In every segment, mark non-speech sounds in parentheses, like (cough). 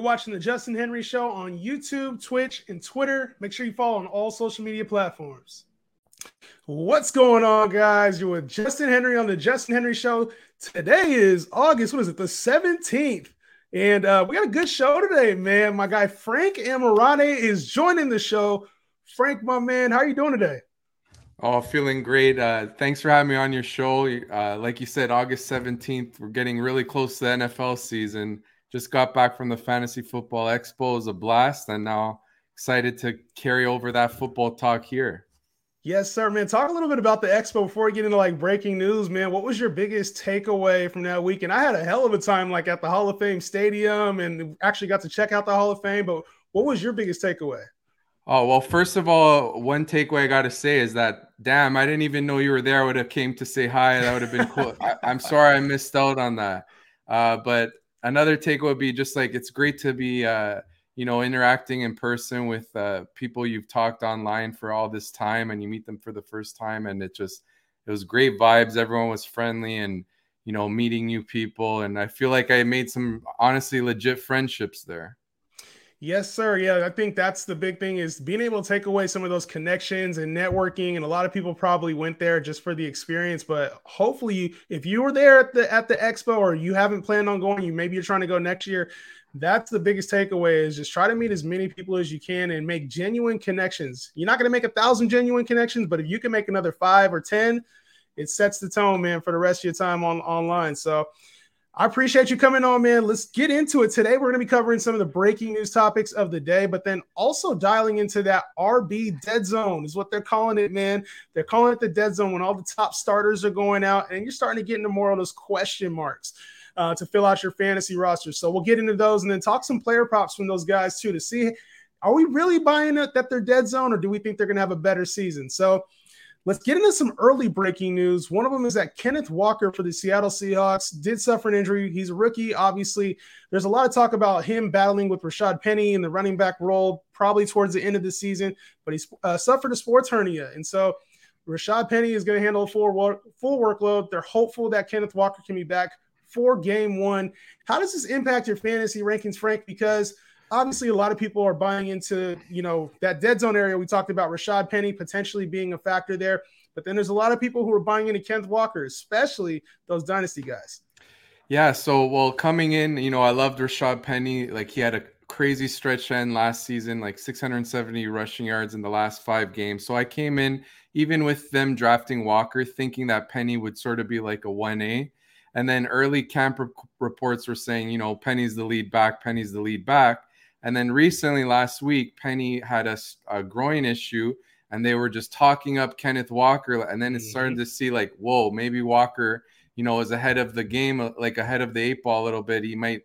You're watching the Justin Henry Show on YouTube, Twitch, and Twitter. Make sure you follow on all social media platforms. What's going on, guys? You're with Justin Henry on the Justin Henry Show. Today is August, what is it, the 17th? And uh, we got a good show today, man. My guy Frank Amirante is joining the show. Frank, my man, how are you doing today? Oh, feeling great. Uh, thanks for having me on your show. Uh, like you said, August 17th, we're getting really close to the NFL season. Just got back from the Fantasy Football Expo. It was a blast, and now excited to carry over that football talk here. Yes, sir, man. Talk a little bit about the expo before we get into like breaking news, man. What was your biggest takeaway from that weekend? I had a hell of a time like at the Hall of Fame Stadium and actually got to check out the Hall of Fame. But what was your biggest takeaway? Oh well, first of all, one takeaway I got to say is that damn, I didn't even know you were there. I would have came to say hi. That would have been cool. (laughs) I, am sorry I missed out on that. Uh, but another take would be just like it's great to be uh, you know interacting in person with uh, people you've talked online for all this time and you meet them for the first time and it just it was great vibes. Everyone was friendly and you know meeting new people and i feel like i made some honestly legit friendships there Yes, sir. Yeah, I think that's the big thing is being able to take away some of those connections and networking. And a lot of people probably went there just for the experience. But hopefully, if you were there at the at the expo or you haven't planned on going, you maybe you're trying to go next year. That's the biggest takeaway is just try to meet as many people as you can and make genuine connections. You're not going to make a thousand genuine connections, but if you can make another five or ten, it sets the tone, man, for the rest of your time on online. So I appreciate you coming on, man. Let's get into it. Today, we're going to be covering some of the breaking news topics of the day, but then also dialing into that RB dead zone is what they're calling it, man. They're calling it the dead zone when all the top starters are going out and you're starting to get into more of those question marks. Uh, to fill out your fantasy roster. So we'll get into those and then talk some player props from those guys too to see are we really buying it that they're dead zone or do we think they're going to have a better season? So Let's get into some early breaking news. One of them is that Kenneth Walker for the Seattle Seahawks did suffer an injury. He's a rookie. Obviously, there's a lot of talk about him battling with Rashad Penny in the running back role, probably towards the end of the season, but he uh, suffered a sports hernia. And so Rashad Penny is going to handle a full, full workload. They're hopeful that Kenneth Walker can be back for game one. How does this impact your fantasy rankings, Frank? Because – obviously a lot of people are buying into you know that dead zone area we talked about rashad penny potentially being a factor there. But then there's a lot of people who are buying into kenneth walker especially those dynasty guys. Yeah so well coming in you know i loved rashad penny. Like he had a crazy stretch end last season like 670 rushing yards in the last five games. So i came in even with them drafting walker thinking that penny would sort of be like a 1a and then early camp reports were saying you know penny's the lead back penny's the lead back and then recently, last week, Penny had a, a groin issue and they were just talking up Kenneth Walker. And then it started mm-hmm. to see, like, whoa, maybe Walker, you know, is ahead of the game, uh, like ahead of the eight ball a little bit. He might,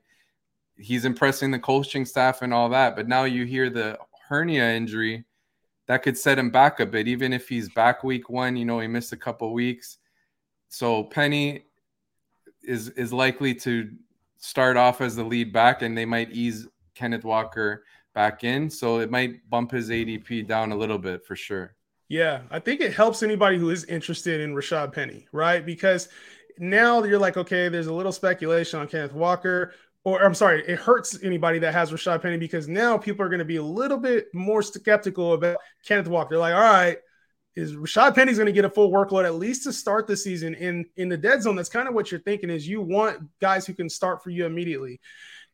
he's impressing the coaching staff and all that. But now you hear the hernia injury that could set him back a bit, even if he's back week one, you know, he missed a couple weeks. So Penny is is likely to start off as the lead back and they might ease Kenneth Walker back in. So it might bump his ADP down a little bit for sure. Yeah, I think it helps anybody who is interested in Rashad Penny, right? Because now you're like, okay, there's a little speculation on Kenneth Walker, or I'm sorry, it hurts anybody that has Rashad Penny because now people are going to be a little bit more skeptical about Kenneth Walker. They're like, all right, is Rashad Penny's going to get a full workload at least to start the season in in the dead zone? That's kind of what you're thinking. Is you want guys who can start for you immediately.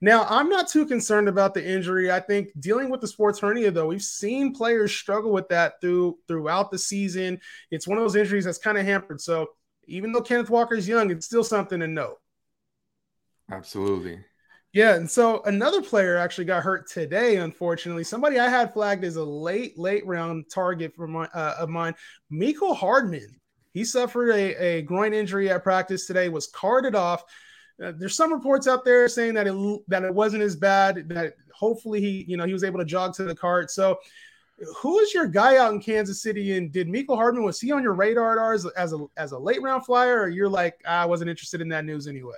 Now, I'm not too concerned about the injury. I think dealing with the sports hernia, though, we've seen players struggle with that through throughout the season. It's one of those injuries that's kind of hampered. So even though Kenneth Walker is young, it's still something to note. Absolutely. Yeah, and so another player actually got hurt today. Unfortunately, somebody I had flagged as a late, late round target for my uh, of mine, Mecole Hardman. He suffered a, a groin injury at practice today, was carted off. Uh, there's some reports out there saying that it that it wasn't as bad. That hopefully he, you know, he was able to jog to the cart. So, who is your guy out in Kansas City? And did Mecole Hardman was he on your radar as, as a as a late round flyer, or you're like ah, I wasn't interested in that news anyway?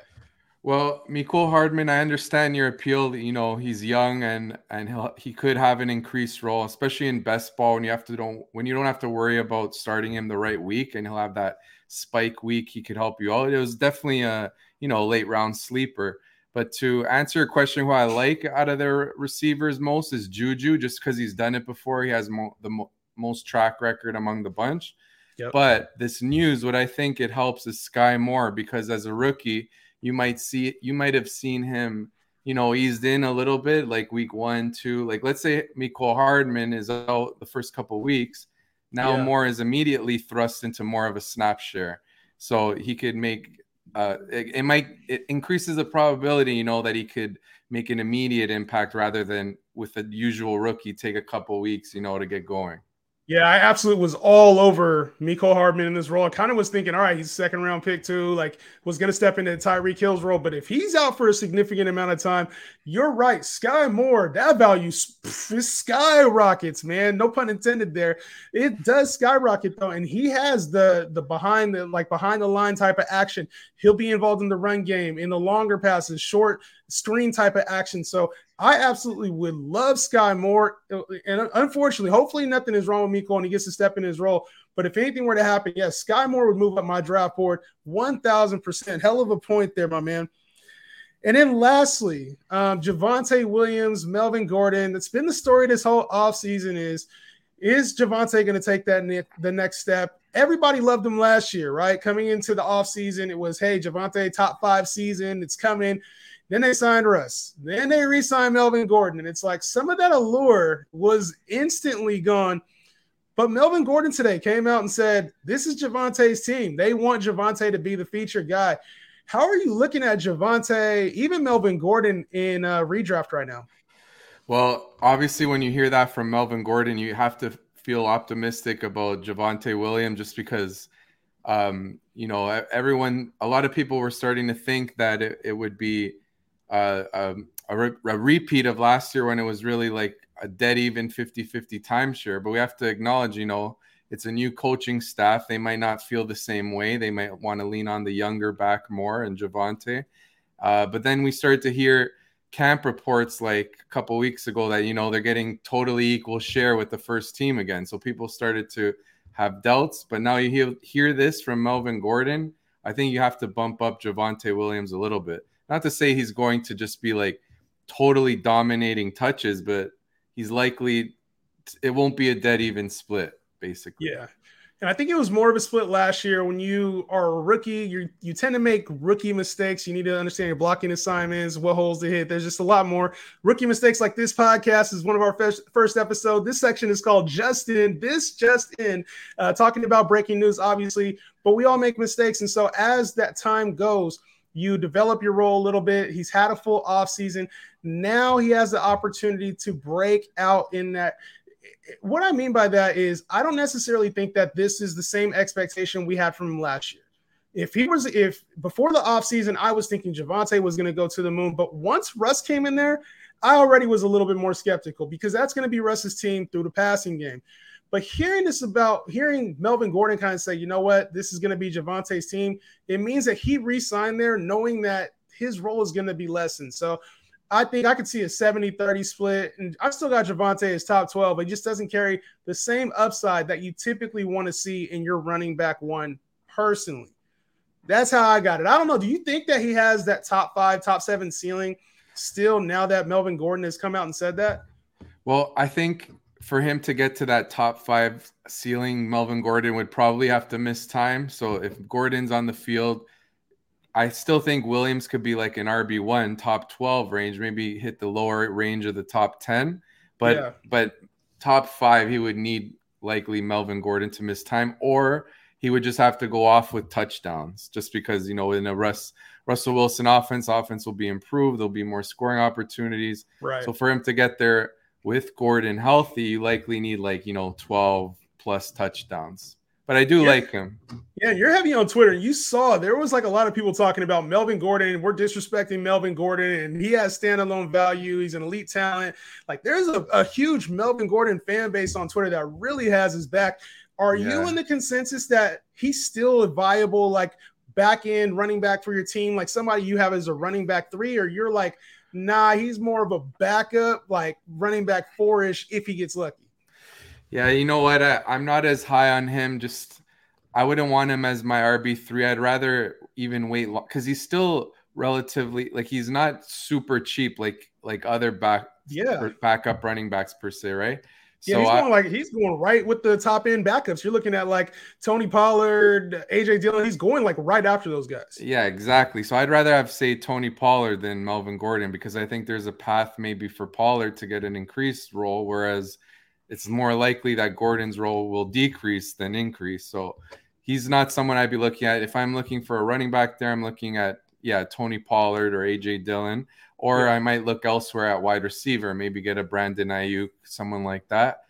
Well, Mecole Hardman, I understand your appeal. You know, he's young and and he he could have an increased role, especially in best ball when you have to don't when you don't have to worry about starting him the right week, and he'll have that spike week. He could help you out. It was definitely a you know late round sleeper. But to answer your question, who I like out of their receivers most is Juju, just because he's done it before. He has mo- the mo- most track record among the bunch. Yep. But this news, what I think it helps is Sky Moore because as a rookie, you might see you might have seen him, you know, eased in a little bit, like week one, two. Like let's say Mecole Hardman is out the first couple weeks. Now yeah. Moore is immediately thrust into more of a snap share. So he could make uh, it, it, might it increases the probability, you know, that he could make an immediate impact rather than with the usual rookie take a couple weeks, you know, to get going. Yeah, I absolutely was all over Mecole Hardman in this role. I kind of was thinking, all right, he's second round pick too. Like, was going to step into Tyreek Hill's role. But if he's out for a significant amount of time, you're right. Sky Moore, that value skyrockets, man. No pun intended there. It does skyrocket though, and he has the the behind the like behind the line type of action. He'll be involved in the run game, in the longer passes, short screen type of action. So I absolutely would love Sky Moore. And unfortunately, hopefully nothing is wrong with Mecole and he gets to step in his role. But if anything were to happen, yes, Sky Moore would move up my draft board 1000%. Hell of a point there, my man. And then lastly, um, Javonte Williams, Melvin Gordon. That's been the story this whole offseason is, is Javonte going to take that ne- the next step? Everybody loved him last year, right? Coming into the offseason, it was, hey, Javonte, top five season. It's coming. Then they signed Russ. Then they re signed Melvin Gordon. And it's like some of that allure was instantly gone. But Melvin Gordon today came out and said, This is Javonte's team. They want Javonte to be the featured guy. How are you looking at Javonte, even Melvin Gordon in uh, redraft right now? Well, obviously, when you hear that from Melvin Gordon, you have to feel optimistic about Javonte Williams just because, um, you know, everyone, a lot of people were starting to think that it, it would be a, re- a, repeat of last year when it was really like a dead even 50 50 timeshare. But we have to acknowledge, you know, it's a new coaching staff. They might not feel the same way. They might want to lean on the younger back more and Javonte. Uh, but then we started to hear camp reports like a couple weeks ago that, you know, they're getting totally equal share with the first team again. So people started to have doubts. But now you hear, hear this from Melvin Gordon. I think you have to bump up Javonte Williams a little bit not to say he's going to just be like totally dominating touches, but he's likely it won't be a dead even split, basically. Yeah. And I think it was more of a split last year. When you are a rookie, you you tend to make rookie mistakes. You need to understand your blocking assignments, what holes to hit. There's just a lot more rookie mistakes. Like this podcast is one of our first, first episode. This section is called Justin. This just in, uh, talking about breaking news, obviously, but we all make mistakes. And so as that time goes, you develop your role a little bit. He's had a full offseason. Now he has the opportunity to break out in that. What I mean by that is, I don't necessarily think that this is the same expectation we had from him last year. If he was, if before the offseason, I was thinking Javonte was going to go to the moon. But once Russ came in there, I already was a little bit more skeptical because that's going to be Russ's team through the passing game. But hearing this about hearing Melvin Gordon kind of say, you know what, this is going to be Javonte's team, it means that he re-signed there knowing that his role is going to be lessened. So I think I could see a 70-30 split. And I still got Javonte as top 12, but he just doesn't carry the same upside that you typically want to see in your running back one personally. That's how I got it. I don't know. Do you think that he has that top five, top seven ceiling still now that Melvin Gordon has come out and said that? Well, I think for him to get to that top five ceiling, Melvin Gordon would probably have to miss time. So if Gordon's on the field, I still think Williams could be like an RB1 top 12 range, maybe hit the lower range of the top 10. But yeah. but top five, he would need likely Melvin Gordon to miss time, or he would just have to go off with touchdowns just because you know in a Russ Russell Wilson offense, offense will be improved, there'll be more scoring opportunities. Right. So for him to get there with Gordon healthy, you likely need like, you know, 12 plus touchdowns. But I do yeah. like him. Yeah, you're heavy on Twitter. You saw there was like a lot of people talking about Melvin Gordon. We're disrespecting Melvin Gordon, and he has standalone value. He's an elite talent. Like there's a, a huge Melvin Gordon fan base on Twitter that really has his back. Are yeah. you in the consensus that he's still a viable, like back end running back for your team, like somebody you have as a running back three, or you're like, Nah, he's more of a backup, like running back four ish if he gets lucky. Yeah, you know what? I, I'm not as high on him. Just I wouldn't want him as my RB three. I'd rather even wait because he's still relatively like he's not super cheap like like other back yeah backup running backs per se, right? Yeah, so he's going I, like he's going right with the top end backups. You're looking at like Tony Pollard, AJ Dillon. He's going like right after those guys. Yeah, exactly. So I'd rather have say Tony Pollard than Melvin Gordon because I think there's a path maybe for Pollard to get an increased role, whereas it's more likely that Gordon's role will decrease than increase. So he's not someone I'd be looking at. If I'm looking for a running back there, I'm looking at yeah Tony Pollard or AJ Dillon or yeah. I might look elsewhere at wide receiver, maybe get a Brandon Aiyuk, someone like that.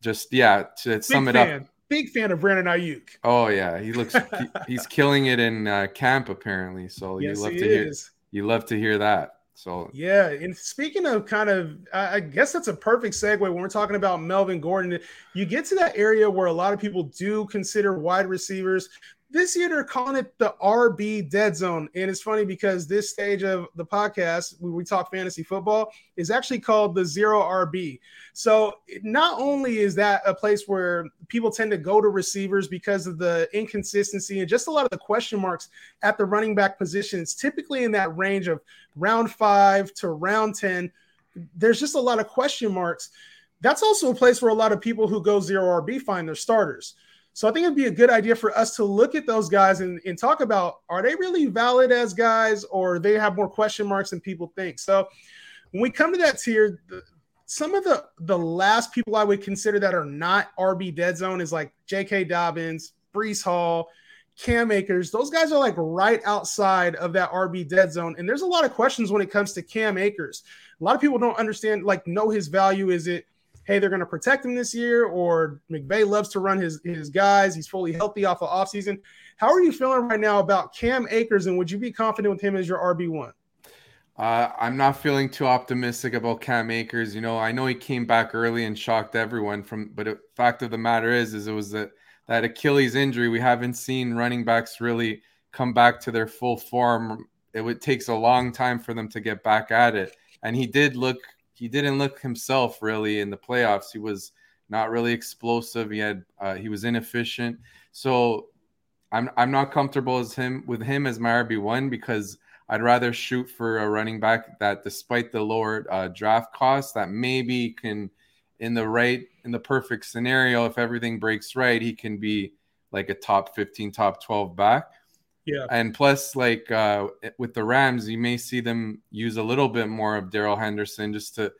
Just yeah, to Big sum it fan. up. Big fan of Brandon Aiyuk. Oh yeah, he looks (laughs) he, he's killing it in uh, camp apparently. So yes, you love to hear you love to hear that. So yeah, and speaking of kind of, I guess that's a perfect segue when we're talking about Melvin Gordon. You get to that area where a lot of people do consider wide receivers this year they're calling it the RB dead zone. And it's funny because this stage of the podcast, when we talk fantasy football, is actually called the zero RB. So not only is that a place where people tend to go to receivers because of the inconsistency and just a lot of the question marks at the running back position, it's typically in that range of round five to round 10. There's just a lot of question marks. That's also a place where a lot of people who go zero RB find their starters. So I think it'd be a good idea for us to look at those guys and, and talk about are they really valid as guys or they have more question marks than people think. So when we come to that tier, the, some of the the last people I would consider that are not RB dead zone is like J.K. Dobbins, Breece Hall, Cam Akers. Those guys are like right outside of that RB dead zone. And there's a lot of questions when it comes to Cam Akers. A lot of people don't understand, like, know his value. Is it hey, they're going to protect him this year, or McVay loves to run his his guys. He's fully healthy off of offseason. How are you feeling right now about Cam Akers, and would you be confident with him as your RB one? Uh, I'm not feeling too optimistic about Cam Akers. You know, I know he came back early and shocked everyone from, but the fact of the matter is, is it was that that Achilles injury. We haven't seen running backs really come back to their full form. It would takes a long time for them to get back at it, and he did look he didn't look himself really in the playoffs. He was not really explosive. He had uh, he was inefficient. So I'm I'm not comfortable as him with him as my RB one because I'd rather shoot for a running back that, despite the lower uh, draft cost, that maybe can in the right in the perfect scenario, if everything breaks right, he can be like a top 15, top 12 back. Yeah. And plus, like uh, with the Rams, you may see them use a little bit more of Darrell Henderson just to,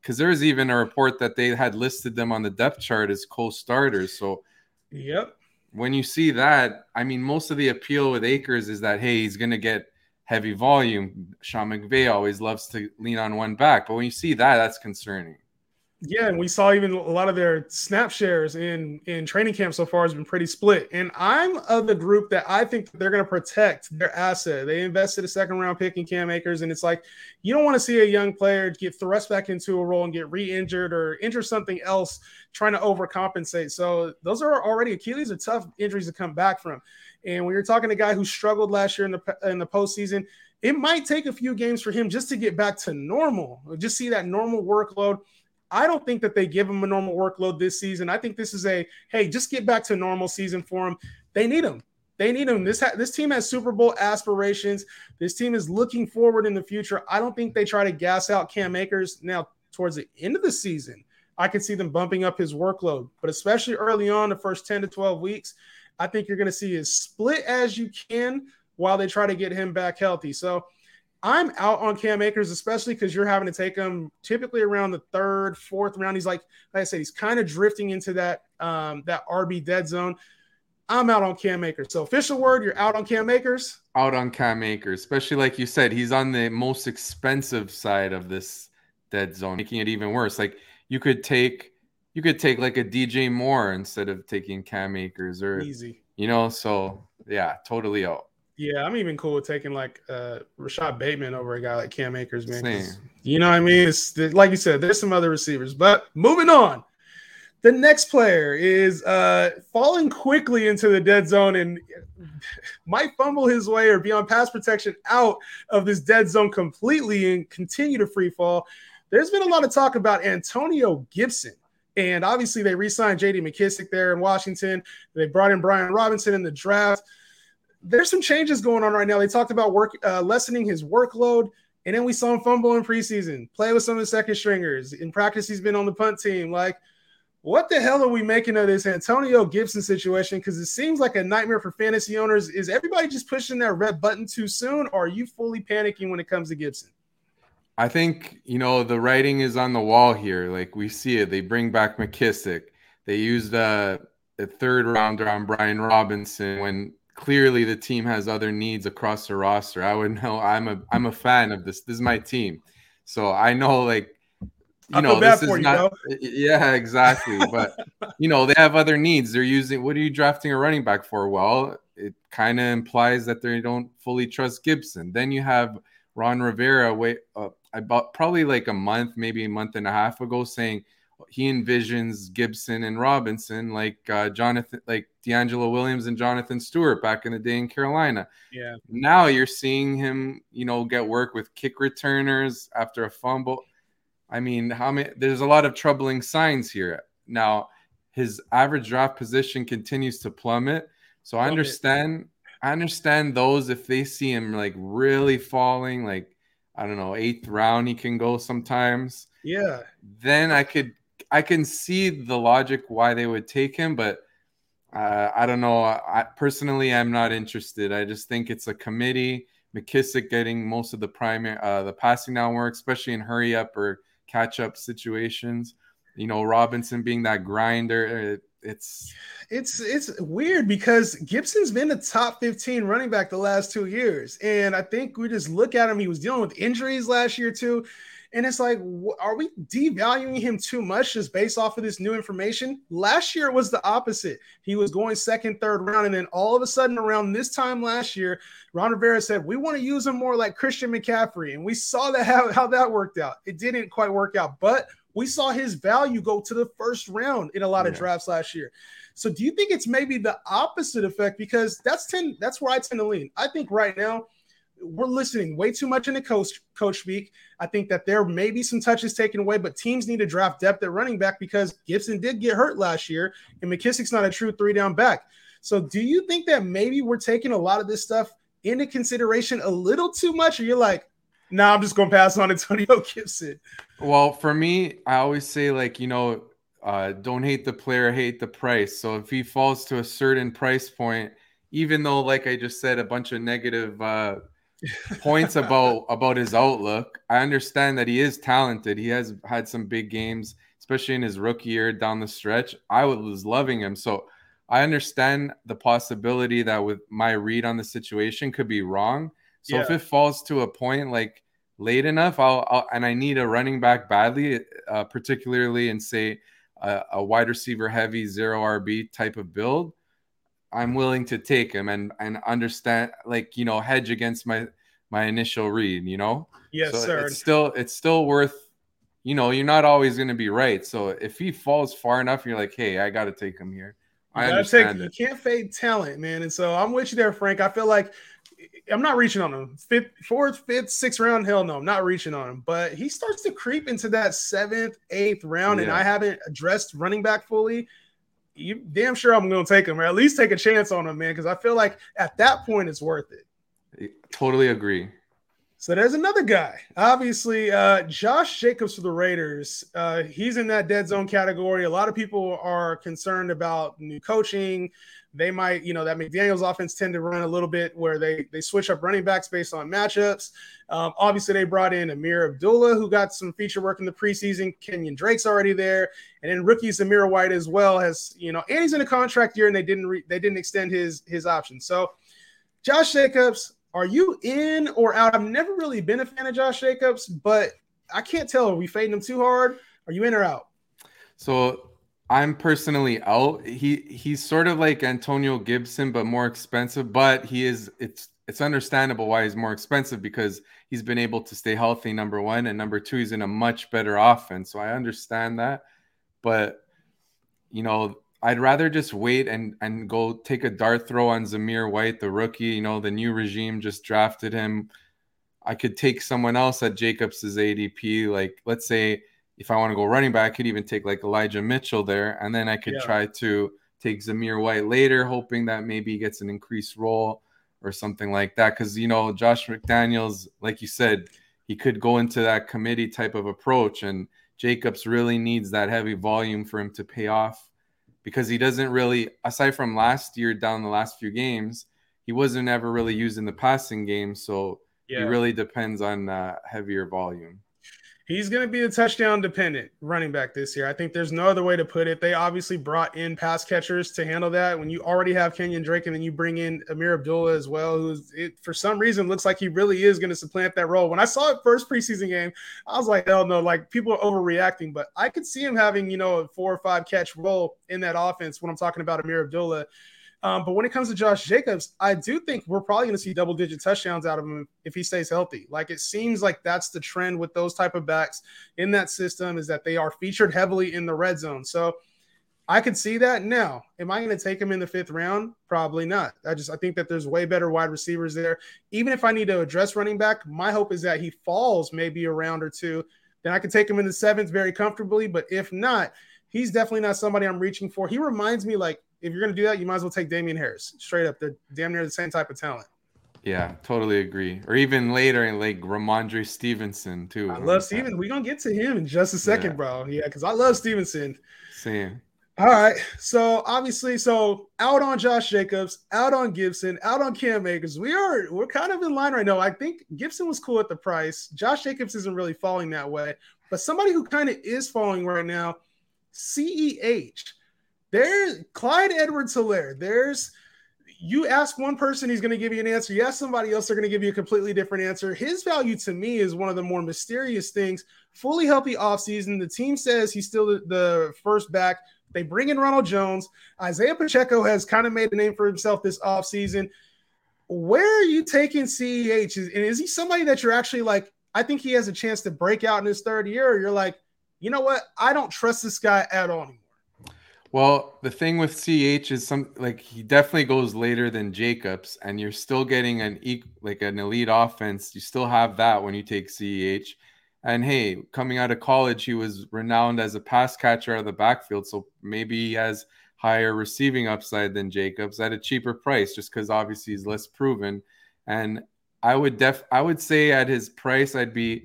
because there's even a report that they had listed them on the depth chart as co starters. So, yep. When you see that, I mean, most of the appeal with Akers is that, hey, he's going to get heavy volume. Sean McVay always loves to lean on one back. But when you see that, that's concerning. Yeah, and we saw even a lot of their snap shares in in training camp so far has been pretty split. And I'm of the group that I think they're going to protect their asset. They invested a second round pick in Cam Akers, and it's like you don't want to see a young player get thrust back into a role and get re-injured or injure something else trying to overcompensate. So those are already Achilles are tough injuries to come back from. And when you're talking to a guy who struggled last year in the in the postseason, it might take a few games for him just to get back to normal, just see that normal workload I don't think that they give him a normal workload this season. I think this is a hey, just get back to normal season for him. They need him. They need him. This ha- this team has Super Bowl aspirations. This team is looking forward in the future. I don't think they try to gas out Cam Akers now towards the end of the season. I can see them bumping up his workload, but especially early on, the first 10 to 12 weeks, I think you're going to see as split as you can while they try to get him back healthy. So I'm out on Cam Akers, especially because you're having to take him typically around the third, fourth round. He's like, like I said, he's kind of drifting into that um, that RB dead zone. I'm out on Cam Akers. So official word, you're out on Cam Akers. Out on Cam Akers, especially like you said, he's on the most expensive side of this dead zone, making it even worse. Like you could take, you could take like a DJ Moore instead of taking Cam Akers, or easy, you know. So yeah, totally out. Yeah, I'm even cool with taking like uh Rashod Bateman over a guy like Cam Akers, man. You know what I mean? It's like you said, there's some other receivers. But moving on. The next player is uh falling quickly into the dead zone and (laughs) might fumble his way or be on pass protection out of this dead zone completely and continue to free fall. There's been a lot of talk about Antonio Gibson. And obviously, they re signed JD McKissic there in Washington. They brought in Brian Robinson in the draft there's some changes going on right now. They talked about work uh, lessening his workload, and then we saw him fumble in preseason, play with some of the second stringers. In practice, he's been on the punt team. Like, what the hell are we making of this Antonio Gibson situation? Because it seems like a nightmare for fantasy owners. Is everybody just pushing that red button too soon, or are you fully panicking when it comes to Gibson? I think you know the writing is on the wall here. Like we see it. They bring back McKissic. They used a, a third rounder on Brian Robinson when clearly the team has other needs across the roster. I would know. I'm a I'm a fan of this. This is my team, so I know like you know this is you, not. Yeah, exactly. but (laughs) you know they have other needs. They're using. What are you drafting a running back for? Well, it kind of implies that they don't fully trust Gibson. Then you have Ron Rivera. Wait, uh, about probably like a month, maybe a month and a half ago, saying he envisions Gibson and Robinson like uh, Jonathan, like DeAngelo Williams and Jonathan Stewart back in the day in Carolina. Yeah. Now you're seeing him, you know, get work with kick returners after a fumble. I mean, how many? There's a lot of troubling signs here. Now, his average draft position continues to plummet. So I understand. I understand those if they see him like really falling, like I don't know, eighth round, he can go sometimes. Yeah. Then I could, I can see the logic why they would take him, but uh, I don't know. I personally, I'm not interested. I just think it's a committee. McKissic getting most of the primary, uh, the passing down work, especially in hurry up or catch up situations. You know, Robinson being that grinder. It, it's it's it's weird because Gibson's been a top 15 running back the last two years. And I think we just look at him, he was dealing with injuries last year too. And it's like, are we devaluing him too much just based off of this new information? Last year was the opposite. He was going second, third round. And then all of a sudden, around this time last year, Ron Rivera said, We want to use him more like Christian McCaffrey. And we saw that (laughs) how, how that worked out. It didn't quite work out, but we saw his value go to the first round in a lot of drafts last year. So do you think it's maybe the opposite effect? Because that's 10, that's where I tend to lean. I think right now we're listening way too much into coach coach speak. I think that there may be some touches taken away, but teams need to draft depth at running back because Gibson did get hurt last year, and McKissic's not a true three down back. So do you think that maybe we're taking a lot of this stuff into consideration a little too much, or you're like, nah, I'm just going to pass on Antonio (laughs) Gibson. Well, for me, I always say like you know, uh, don't hate the player, hate the price. So if he falls to a certain price point, even though like I just said, a bunch of negative uh, points about about his outlook, I understand that he is talented. He has had some big games, especially in his rookie year down the stretch. I was loving him, so. I understand the possibility that with my read on the situation could be wrong, so yeah. if it falls to a point like late enough, I'll, I'll and I need a running back badly, uh, particularly in say a, a, wide receiver heavy zero RB type of build, I'm willing to take him and and understand like you know hedge against my my initial read. You know. Yes, so sir. It's still it's still worth. You know, you're not always going to be right. So if he falls far enough, you're like, hey, I got to take him here. I understand take, You can't fade talent, man. And so I'm with you there, Frank. I feel like I'm not reaching on him. Fifth, fourth, fifth, sixth round, hell no, I'm not reaching on him. But he starts to creep into that seventh, eighth round, yeah. and I haven't addressed running back fully. You damn sure I'm to take him, or at least take a chance on him, man, because I feel like at that point it's worth it. Totally agree. So there's another guy. Obviously, uh, Josh Jacobs for the Raiders. Uh, he's in that dead zone category. A lot of people are concerned about new coaching, they might, you know, that McDaniels offense tend to run a little bit where they they switch up running backs based on matchups. Um, obviously, they brought in Ameer Abdullah, who got some feature work in the preseason. Kenyan Drake's already there, and then rookie Zamir White as well has, you know, and he's in a contract year, and they didn't re- they didn't extend his his option. So, Josh Jacobs, are you in or out? I've never really been a fan of Josh Jacobs, but I can't tell. Are we fading him too hard? Are you in or out? So I'm personally out. He he's sort of like Antonio Gibson, but more expensive. But he is it's it's understandable why he's more expensive because he's been able to stay healthy. Number one, and number two, he's in a much better offense. So I understand that. But you know, I'd rather just wait and and go take a dart throw on Zamir White, the rookie. You know, the new regime just drafted him. I could take someone else at Jacobs's ADP, like let's say if I want to go running back, I could even take like Elijah Mitchell there, and then I could yeah. try to take Zamir White later, hoping that maybe he gets an increased role. or something like that. Because you know, Josh McDaniels, like you said, he could go into that committee type of approach, and Jacobs really needs that heavy volume for him to pay off because he doesn't really, aside from last year down the last few games, he wasn't ever really used in the passing game. So yeah. he really depends on uh, heavier volume he's going to be a touchdown dependent running back this year. I think there's no other way to put it. They obviously brought in pass catchers to handle that. When you already have Kenyan Drake and then you bring in Ameer Abdullah as well, who's it for some reason looks like he really is going to supplant that role. When I saw it first preseason game, I was like, hell no, like people are overreacting, but I could see him having, you know, a four or five catch role in that offense when I'm talking about Ameer Abdullah. Um, but when it comes to Josh Jacobs, I do think we're probably going to see double digit touchdowns out of him if he stays healthy. Like it seems like that's the trend with those type of backs in that system is that they are featured heavily in the red zone. So I could see that. Now, am I going to take him in the fifth round? Probably not. I just I think that there's way better wide receivers there. Even if I need to address running back, my hope is that he falls maybe a round or two. Then I can take him in the seventh very comfortably. But if not, he's definitely not somebody I'm reaching for. He reminds me like if you're going to do that, you might as well take Damien Harris straight up. They're damn near the same type of talent. Yeah, totally agree. Or even later in like Rhamondre Stevenson too. I love Stevenson. We're gonna get to him in just a second, yeah. bro. Yeah, because I love Stevenson. Same. All right. So obviously, so out on Josh Jacobs, out on Gibson, out on Cam Akers. We are we're kind of in line right now. I think Gibson was cool at the price. Josh Jacobs isn't really falling that way, but somebody who kind of is falling right now, CEH. There's Clyde Edwards Helaire. There's you ask one person, he's going to give you an answer. You ask somebody else, they're going to give you a completely different answer. His value to me is one of the more mysterious things. Fully healthy offseason. The team says he's still the first back. They bring in Ronald Jones. Isaiah Pacheco has kind of made a name for himself this offseason. Where are you taking CEH? And is he somebody that you're actually like, I think he has a chance to break out in his third year? Or you're like, you know what? I don't trust this guy at all anymore. Well, the thing with CH is some like he definitely goes later than Jacobs, and you're still getting an like an elite offense. You still have that when you take CH. And hey, coming out of college, he was renowned as a pass catcher out of the backfield, so maybe he has higher receiving upside than Jacobs at a cheaper price, just because obviously he's less proven. And I would def I would say at his price, I'd be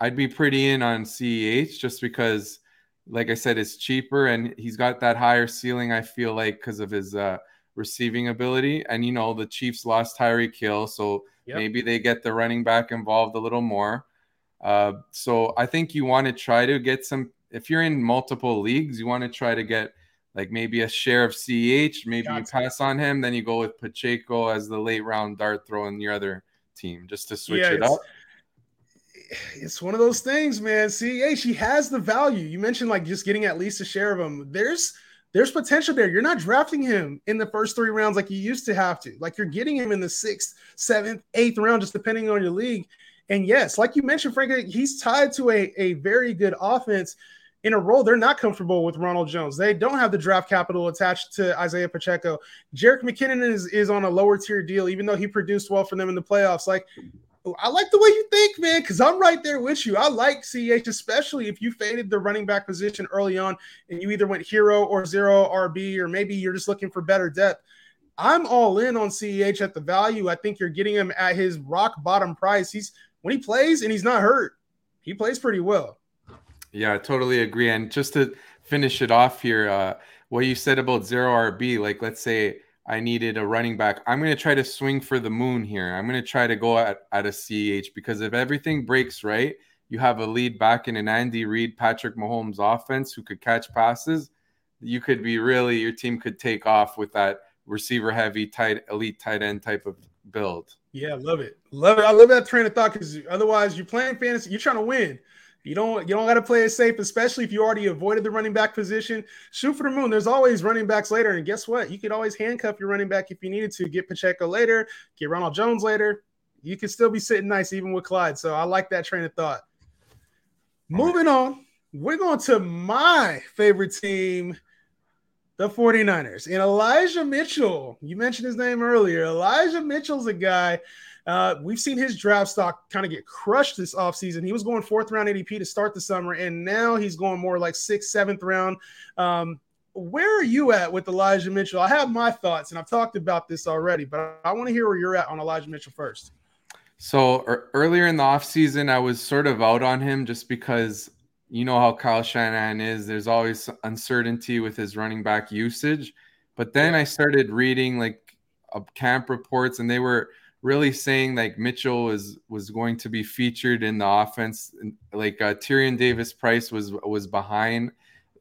I'd be pretty in on CEH just because like I said, it's cheaper and he's got that higher ceiling. I feel like because of his uh, receiving ability, and you know the Chiefs lost Tyreek Hill, so yep. maybe they get the running back involved a little more. Uh, so I think you want to try to get some. If you're in multiple leagues, you want to try to get like maybe a share of CH. Maybe you pass on him, then you go with Pacheco as the late round dart throw in your other team just to switch yeah, it up it's one of those things, man. CH, she has the value. You mentioned like just getting at least a share of him. There's there's potential there. You're not drafting him in the first three rounds like you used to have to. Like you're getting him in the sixth, seventh, eighth round, just depending on your league. And yes, like you mentioned, Frank, he's tied to a, a very good offense in a role they're not comfortable with Ronald Jones. They don't have the draft capital attached to Isaiah Pacheco. Jerick McKinnon is, is on a lower tier deal, even though he produced well for them in the playoffs. Like I like the way you think, man, because I'm right there with you. I like CH, especially if you faded the running back position early on and you either went hero or zero RB, or maybe you're just looking for better depth. I'm all in on CEH at the value. I think you're getting him at his rock bottom price. He's when he plays and he's not hurt, he plays pretty well. Yeah, I totally agree. And just to finish it off here, uh, what you said about zero RB, like let's say I needed a running back. I'm going to try to swing for the moon here. I'm going to try to go at, at a CH because if everything breaks right, you have a lead back in an Andy Reid, Patrick Mahomes offense who could catch passes. You could be really, your team could take off with that receiver heavy, tight, elite tight end type of build. Yeah, love it. Love it. I love that train of thought because otherwise you're playing fantasy, you're trying to win. You don't you don't got to play it safe, especially if you already avoided the running back position. Shoot for the moon. There's always running backs later, and guess what? You could always handcuff your running back if you needed to. Get Pacheco later, get Ronald Jones later. You could still be sitting nice even with Clyde. So I like that train of thought. Moving on, we're going to my favorite team, the 49ers. And Elijah Mitchell, you mentioned his name earlier. Elijah Mitchell's a guy uh, we've seen his draft stock kind of get crushed this offseason. He was going fourth round ADP to start the summer, and now he's going more like sixth, seventh round. Um, where are you at with Elijah Mitchell? I have my thoughts, and I've talked about this already, but I want to hear where you're at on Elijah Mitchell first. So er, earlier in the offseason, I was sort of out on him just because you know how Kyle Shanahan is. There's always uncertainty with his running back usage. But then I started reading like camp reports, and they were really saying like Mitchell was was going to be featured in the offense. Like uh, Tyrion Davis Price was was behind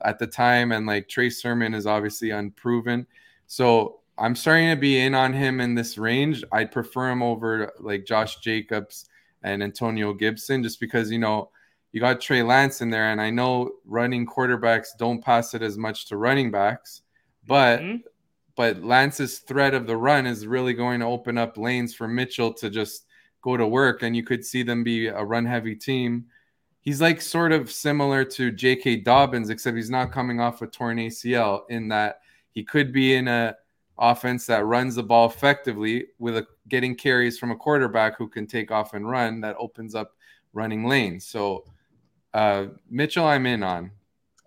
at the time, and like Trey Sermon is obviously unproven. So I'm starting to be in on him in this range. I'd prefer him over like Josh Jacobs and Antonio Gibson, just because you know you got Trey Lance in there, and I know running quarterbacks don't pass it as much to running backs, but mm-hmm. But Lance's threat of the run is really going to open up lanes for Mitchell to just go to work, and you could see them be a run heavy team he's like sort of similar to J.K. Dobbins, except he's not coming off a torn ACL. In that he could be in a offense that runs the ball effectively with a, getting carries from a quarterback who can take off and run. That opens up running lanes. So uh, Mitchell, I'm in on.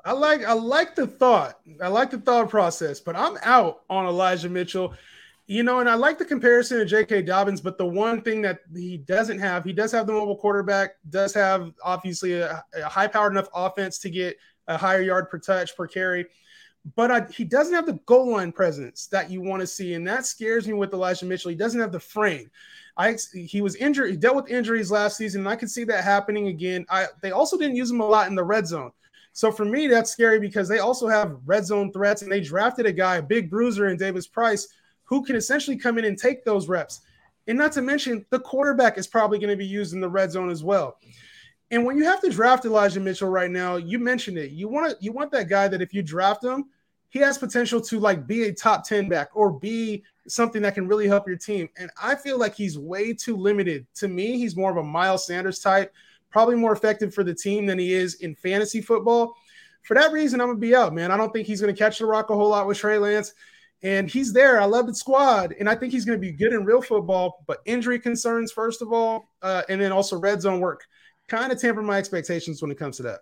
I like I like the thought. I like the thought process, but I'm out on Elijah Mitchell. You know, and I like the comparison to J.K. Dobbins, but the one thing that he doesn't have, he does have the mobile quarterback, does have obviously a, a high-powered enough offense to get a higher yard per touch per carry, but I, he doesn't have the goal line presence that you want to see, and that scares me with Elijah Mitchell. He doesn't have the frame. I he was injured, he dealt with injuries last season, and I could see that happening again. I they also didn't use him a lot in the red zone. So for me, that's scary because they also have red zone threats, and they drafted a guy, a big bruiser in Davis Price who can essentially come in and take those reps. And not to mention, the quarterback is probably going to be used in the red zone as well. And when you have to draft Elijah Mitchell right now, you mentioned it. You want to you want that guy that if you draft him, he has potential to like be a top 10 back or be something that can really help your team. And I feel like he's way too limited. To me, he's more of a Miles Sanders type, probably more effective for the team than he is in fantasy football. For that reason, I'm gonna be out, man. I don't think he's gonna catch the rock a whole lot with Trey Lance and he's there. I love the squad, and I think he's going to be good in real football. But injury concerns, first of all, uh, and then also red zone work, kind of tamper my expectations when it comes to that.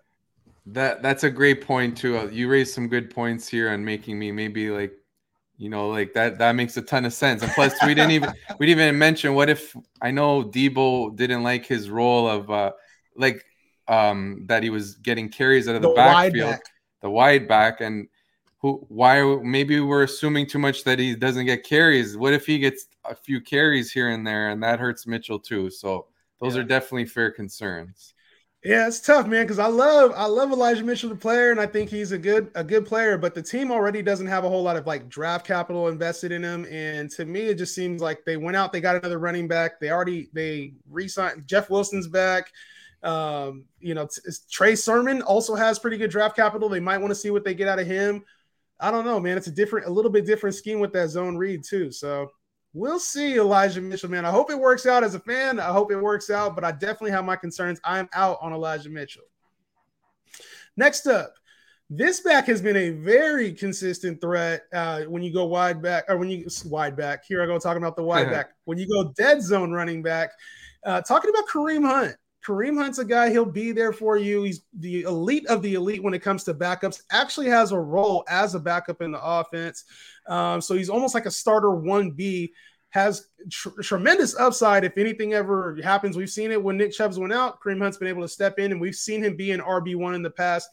That that's a great point too. Uh, you raised some good points here on making me maybe like, you know, like that. That makes a ton of sense. And plus, we didn't even we didn't even mention what if I know Deebo didn't like his role of uh like um that he was getting carries out of the, the backfield, back. the wide back, and who why maybe we're assuming too much that he doesn't get carries. What if he gets a few carries here and there and that hurts Mitchell too? So those yeah. are definitely fair concerns. Yeah, it's tough, man, because I love I love Elijah Mitchell, the player, and I think he's a good a good player. But the team already doesn't have a whole lot of like draft capital invested in him, and to me, it just seems like they went out, they got another running back, they already they re-signed Jeff Wilson's back. Um, you know, Trey Sermon also has pretty good draft capital. They might want to see what they get out of him. I don't know, man. It's a different, a little bit different scheme with that zone read too. So we'll see, Elijah Mitchell, man. I hope it works out as a fan. I hope it works out, but I definitely have my concerns. I'm out on Elijah Mitchell. Next up, this back has been a very consistent threat uh, when you go wide back or when you wide back. Here I go talking about the wide (laughs) back. When you go dead zone running back, uh, talking about Kareem Hunt. Kareem Hunt's a guy, he'll be there for you. He's the elite of the elite when it comes to backups, actually has a role as a backup in the offense. Um, so he's almost like a starter 1B, has tr- tremendous upside if anything ever happens. We've seen it when Nick Chubbs went out, Kareem Hunt's been able to step in, and we've seen him be an RB1 in the past.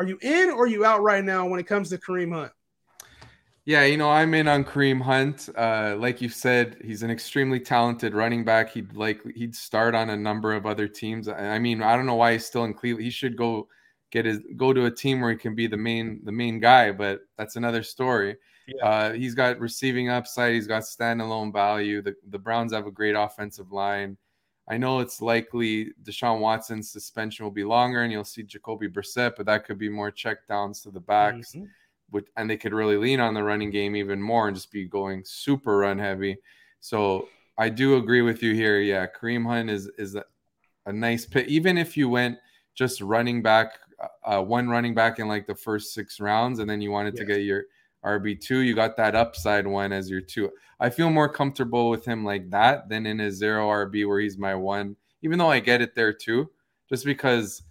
Are you in or are you out right now when it comes to Kareem Hunt? Yeah, you know, I'm in on Kareem Hunt. Uh, like you said, he's an extremely talented running back. He'd like he'd start on a number of other teams. I mean, I don't know why he's still in Cleveland. He should go get his go to a team where he can be the main the main guy, but that's another story. Yeah. Uh, he's got receiving upside. He's got standalone value. The the Browns have a great offensive line. I know it's likely Deshaun Watson's suspension will be longer, and you'll see Jacoby Brissett, but that could be more checkdowns to the backs. Mm-hmm and they could really lean on the running game even more and just be going super run heavy. So I do agree with you here. Yeah, Kareem Hunt is is a, a nice pick. Even if you went just running back, uh, uh one running back in like the first six rounds, and then you wanted yes. to get your RB two, you got that upside one as your two. I feel more comfortable with him like that than in a zero RB where he's my one. Even though I get it there too, just because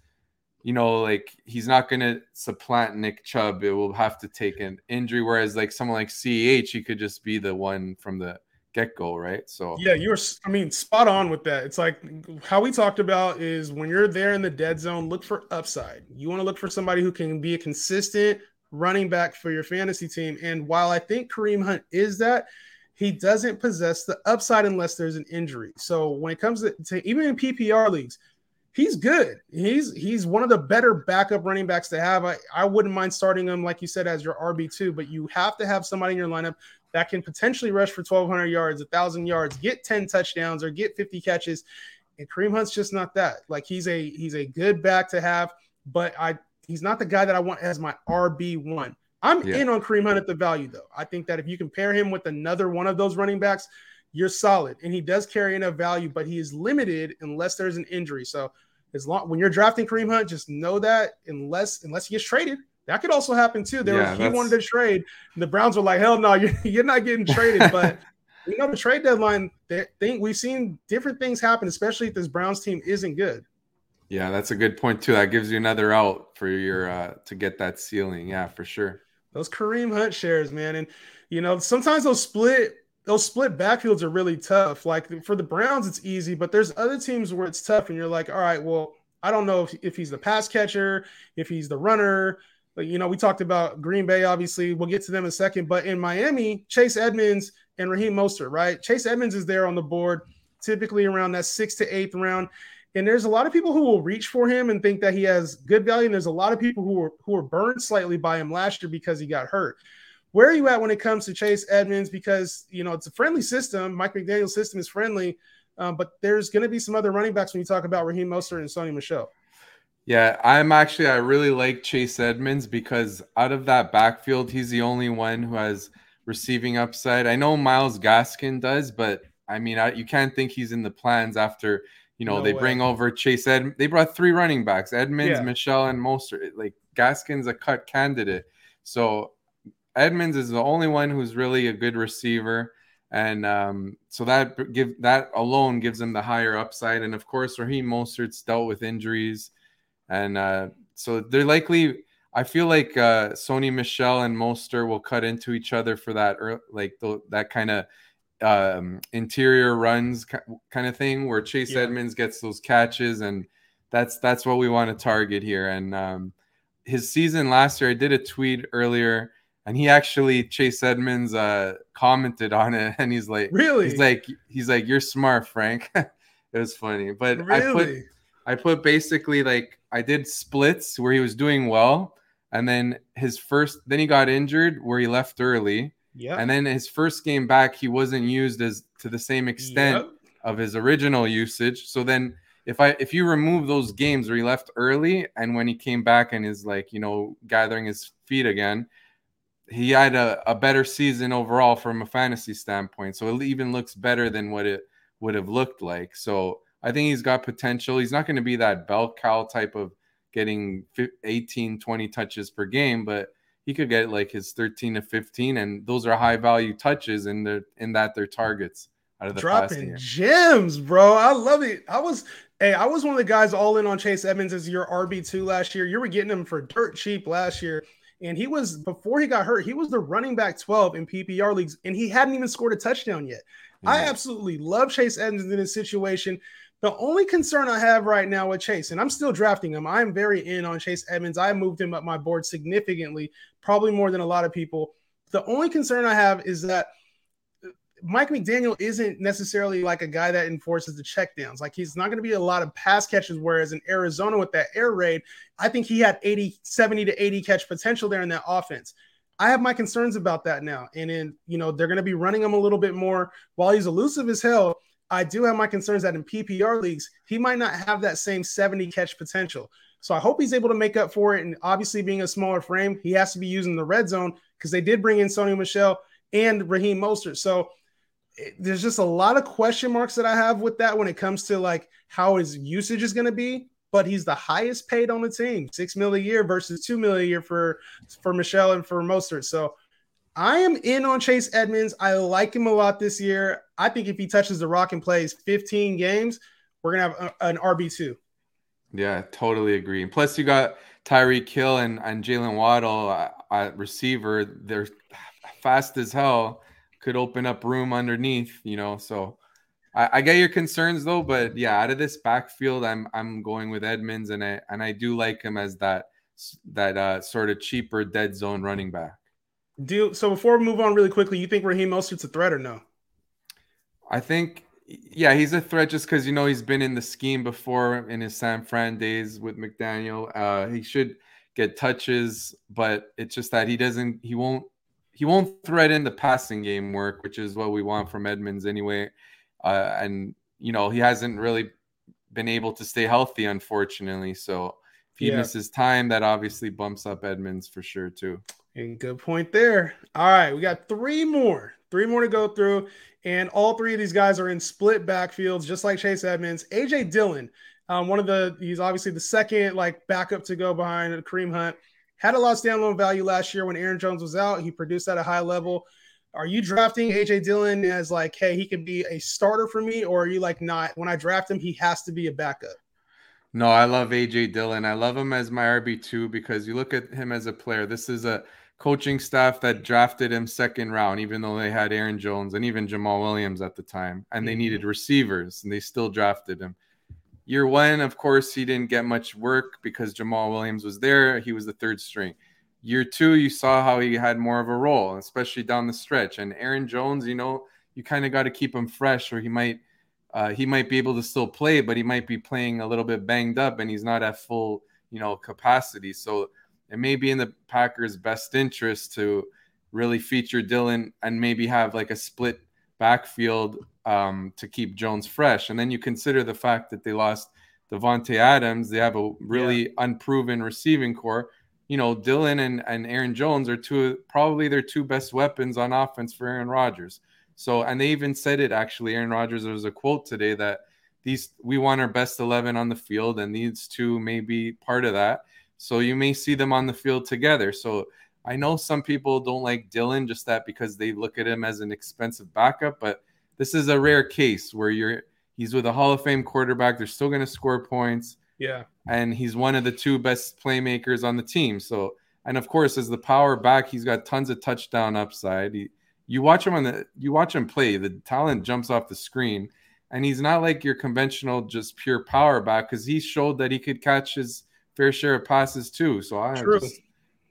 you know, like he's not going to supplant Nick Chubb. It will have to take an injury. Whereas like someone like CEH, he could just be the one from the get go, right? So yeah, you're I mean spot on with that. It's like how we talked about is when you're there in the dead zone, look for upside. You want to look for somebody who can be a consistent running back for your fantasy team. And while I think Kareem Hunt is that, he doesn't possess the upside unless there's an injury. So when it comes to, to even in PPR leagues, he's good. He's he's one of the better backup running backs to have. I, I wouldn't mind starting him, like you said, as your RB2, but you have to have somebody in your lineup that can potentially rush for 1,200 yards, 1,000 yards, get 10 touchdowns, or get 50 catches. And Kareem Hunt's just not that. Like he's a he's a good back to have, but I he's not the guy that I want as my RB one. I'm yeah. in on Kareem Hunt at the value though. I think that if you compare him with another one of those running backs, you're solid. And he does carry enough value, but he is limited unless there's an injury. So as long when you're drafting Kareem Hunt, just know that unless unless he gets traded, that could also happen too. There yeah, was, he wanted to trade, and the Browns were like, "Hell no, you're, (laughs) you're not getting traded." (laughs) But you know, the trade deadline, they think we've seen different things happen, especially if this Browns team isn't good. Yeah, that's a good point too. That gives you another out for your uh to get that ceiling. Yeah, for sure. Those Kareem Hunt shares, man, and you know sometimes those split those split backfields are really tough. Like for the Browns, it's easy, but there's other teams where it's tough, and you're like, all right, well, I don't know if, if he's the pass catcher, if he's the runner, you know, we talked about Green Bay, obviously. We'll get to them in a second. But in Miami, Chase Edmonds and Raheem Mostert, right? Chase Edmonds is there on the board, typically around that sixth to eighth round. And there's a lot of people who will reach for him and think that he has good value. And there's a lot of people who were who were burned slightly by him last year because he got hurt. Where are you at when it comes to Chase Edmonds? Because you know it's a friendly system. Mike McDaniel's system is friendly, um, but there's going to be some other running backs when you talk about Raheem Mostert and Sony Michel. Yeah, I'm actually I really like Chase Edmonds because out of that backfield, he's the only one who has receiving upside. I know Myles Gaskin does, but I mean, I, you can't think he's in the plans after you know no they way. bring over Chase Ed. They brought three running backs: Edmonds, yeah. Michel, and Mostert. Like Gaskin's a cut candidate, so Edmonds is the only one who's really a good receiver, and um, so that give that alone gives him the higher upside. And of course, Raheem Mostert's dealt with injuries and uh, so they're likely. I feel like uh, Sony Michel and Mostert will cut into each other for that, like the, that kind of um, interior runs kind of thing, where Chase yeah. Edmonds gets those catches, and that's that's what we want to target here. And um, his season last year, I did a tweet earlier, and he actually Chase Edmonds uh, commented on it, and he's like, "Really?" He's like, "He's like, you're smart, Frank." (laughs) it was funny, but really? I put I put basically like I did splits where he was doing well, and then his first, then he got injured where he left early. Yeah. And then his first game back, he wasn't used as to the same extent yep. of his original usage. So then if I if you remove those games where he left early and when he came back and is like, you know, gathering his feet again, he had a, a better season overall from a fantasy standpoint. So it even looks better than what it would have looked like. So I think he's got potential. He's not going to be that bell cow type of getting 18, 20 touches per game, but he could get like his 13 to 15, and those are high value touches, and they're in that they're targets out of the dropping gems, bro. I love it. I was hey, I was one of the guys all in on Chase Edmonds as your RB two last year. You were getting him for dirt cheap last year. And he was before he got hurt, he was the running back 12 in PPR leagues, and he hadn't even scored a touchdown yet. Mm-hmm. I absolutely love Chase Edmonds in this situation. The only concern I have right now with Chase, and I'm still drafting him, I'm very in on Chase Edmonds. I moved him up my board significantly, probably more than a lot of people. The only concern I have is that Mike McDaniel isn't necessarily like a guy that enforces the checkdowns. Like he's not going to be a lot of pass catches. Whereas in Arizona with that air raid, I think he had 80, 70 to 80 catch potential there in that offense. I have my concerns about that now. And in, you know, they're going to be running him a little bit more while he's elusive as hell. I do have my concerns that in PPR leagues, he might not have that same 70 catch potential. So I hope he's able to make up for it. And obviously, being a smaller frame, he has to be using the red zone because they did bring in Sony Michel and Raheem Mostert. So it, there's just a lot of question marks that I have with that when it comes to like how his usage is going to be. But he's the highest paid on the team, six mil a year versus two mil a year for for Michel and for Mostert. So I am in on Chase Edmonds. I like him a lot this year. I think if he touches the rock and plays 15 games, we're gonna have a, an RB two. Yeah, totally agree. And plus, you got Tyreek Hill and, and Jaylen Waddle at, at receiver. They're fast as hell. Could open up room underneath, you know. So I, I, get your concerns though, but yeah, out of this backfield, I'm I'm going with Edmonds, and I and I do like him as that that uh, sort of cheaper dead zone running back. Do so before we move on really quickly, you think Raheem Mostert's a threat or no? I think yeah, he's a threat just because you know he's been in the scheme before in his San Fran days with McDaniel. Uh, he should get touches, but it's just that he doesn't. He won't. He won't threaten the passing game work, which is what we want from Edmonds anyway. Uh, and you know he hasn't really been able to stay healthy, unfortunately. So if he yeah. misses time, that obviously bumps up Edmonds for sure too. And good point there. All right, we got three more, three more to go through. And all three of these guys are in split backfields, just like Chase Edmonds. AJ Dillon, um, one of the, he's obviously the second like backup to go behind Kareem Hunt. Had a lot of standalone value last year when Aaron Jones was out. He produced at a high level. Are you drafting AJ Dillon as like, hey, he could be a starter for me, or are you like, not? When I draft him, he has to be a backup. No, I love AJ Dillon. I love him as my RB2 because you look at him as a player. This is a coaching staff that drafted him second round, even though they had Aaron Jones and even Jamaal Williams at the time, and they needed mm-hmm. receivers, and they still drafted him. Year one, of course, he didn't get much work because Jamaal Williams was there. He was the third string. Year two, you saw how he had more of a role, especially down the stretch. And Aaron Jones, you know, you kind of got to keep him fresh, or he might uh, he might be able to still play, but he might be playing a little bit banged up, and he's not at full, you know, capacity. So it may be in the Packers' best interest to really feature Dillon and maybe have like a split backfield um, to keep Jones fresh. And then you consider the fact that they lost Davante Adams. They have a really yeah. unproven receiving corps. You know, Dillon and, and Aaron Jones are two probably their two best weapons on offense for Aaron Rodgers. So, and they even said it actually. Aaron Rodgers, there was a quote today that these we want our best 11 on the field, and these two may be part of that. So you may see them on the field together. So I know some people don't like Dillon just that because they look at him as an expensive backup, but this is a rare case where you're he's with a Hall of Fame quarterback. They're still going to score points. Yeah. And he's one of the two best playmakers on the team. So, and of course, as the power back, he's got tons of touchdown upside. He, you watch him on the you watch him play, the talent jumps off the screen. And he's not like your conventional just pure power back because he showed that he could catch his fair share of passes too. So I True. just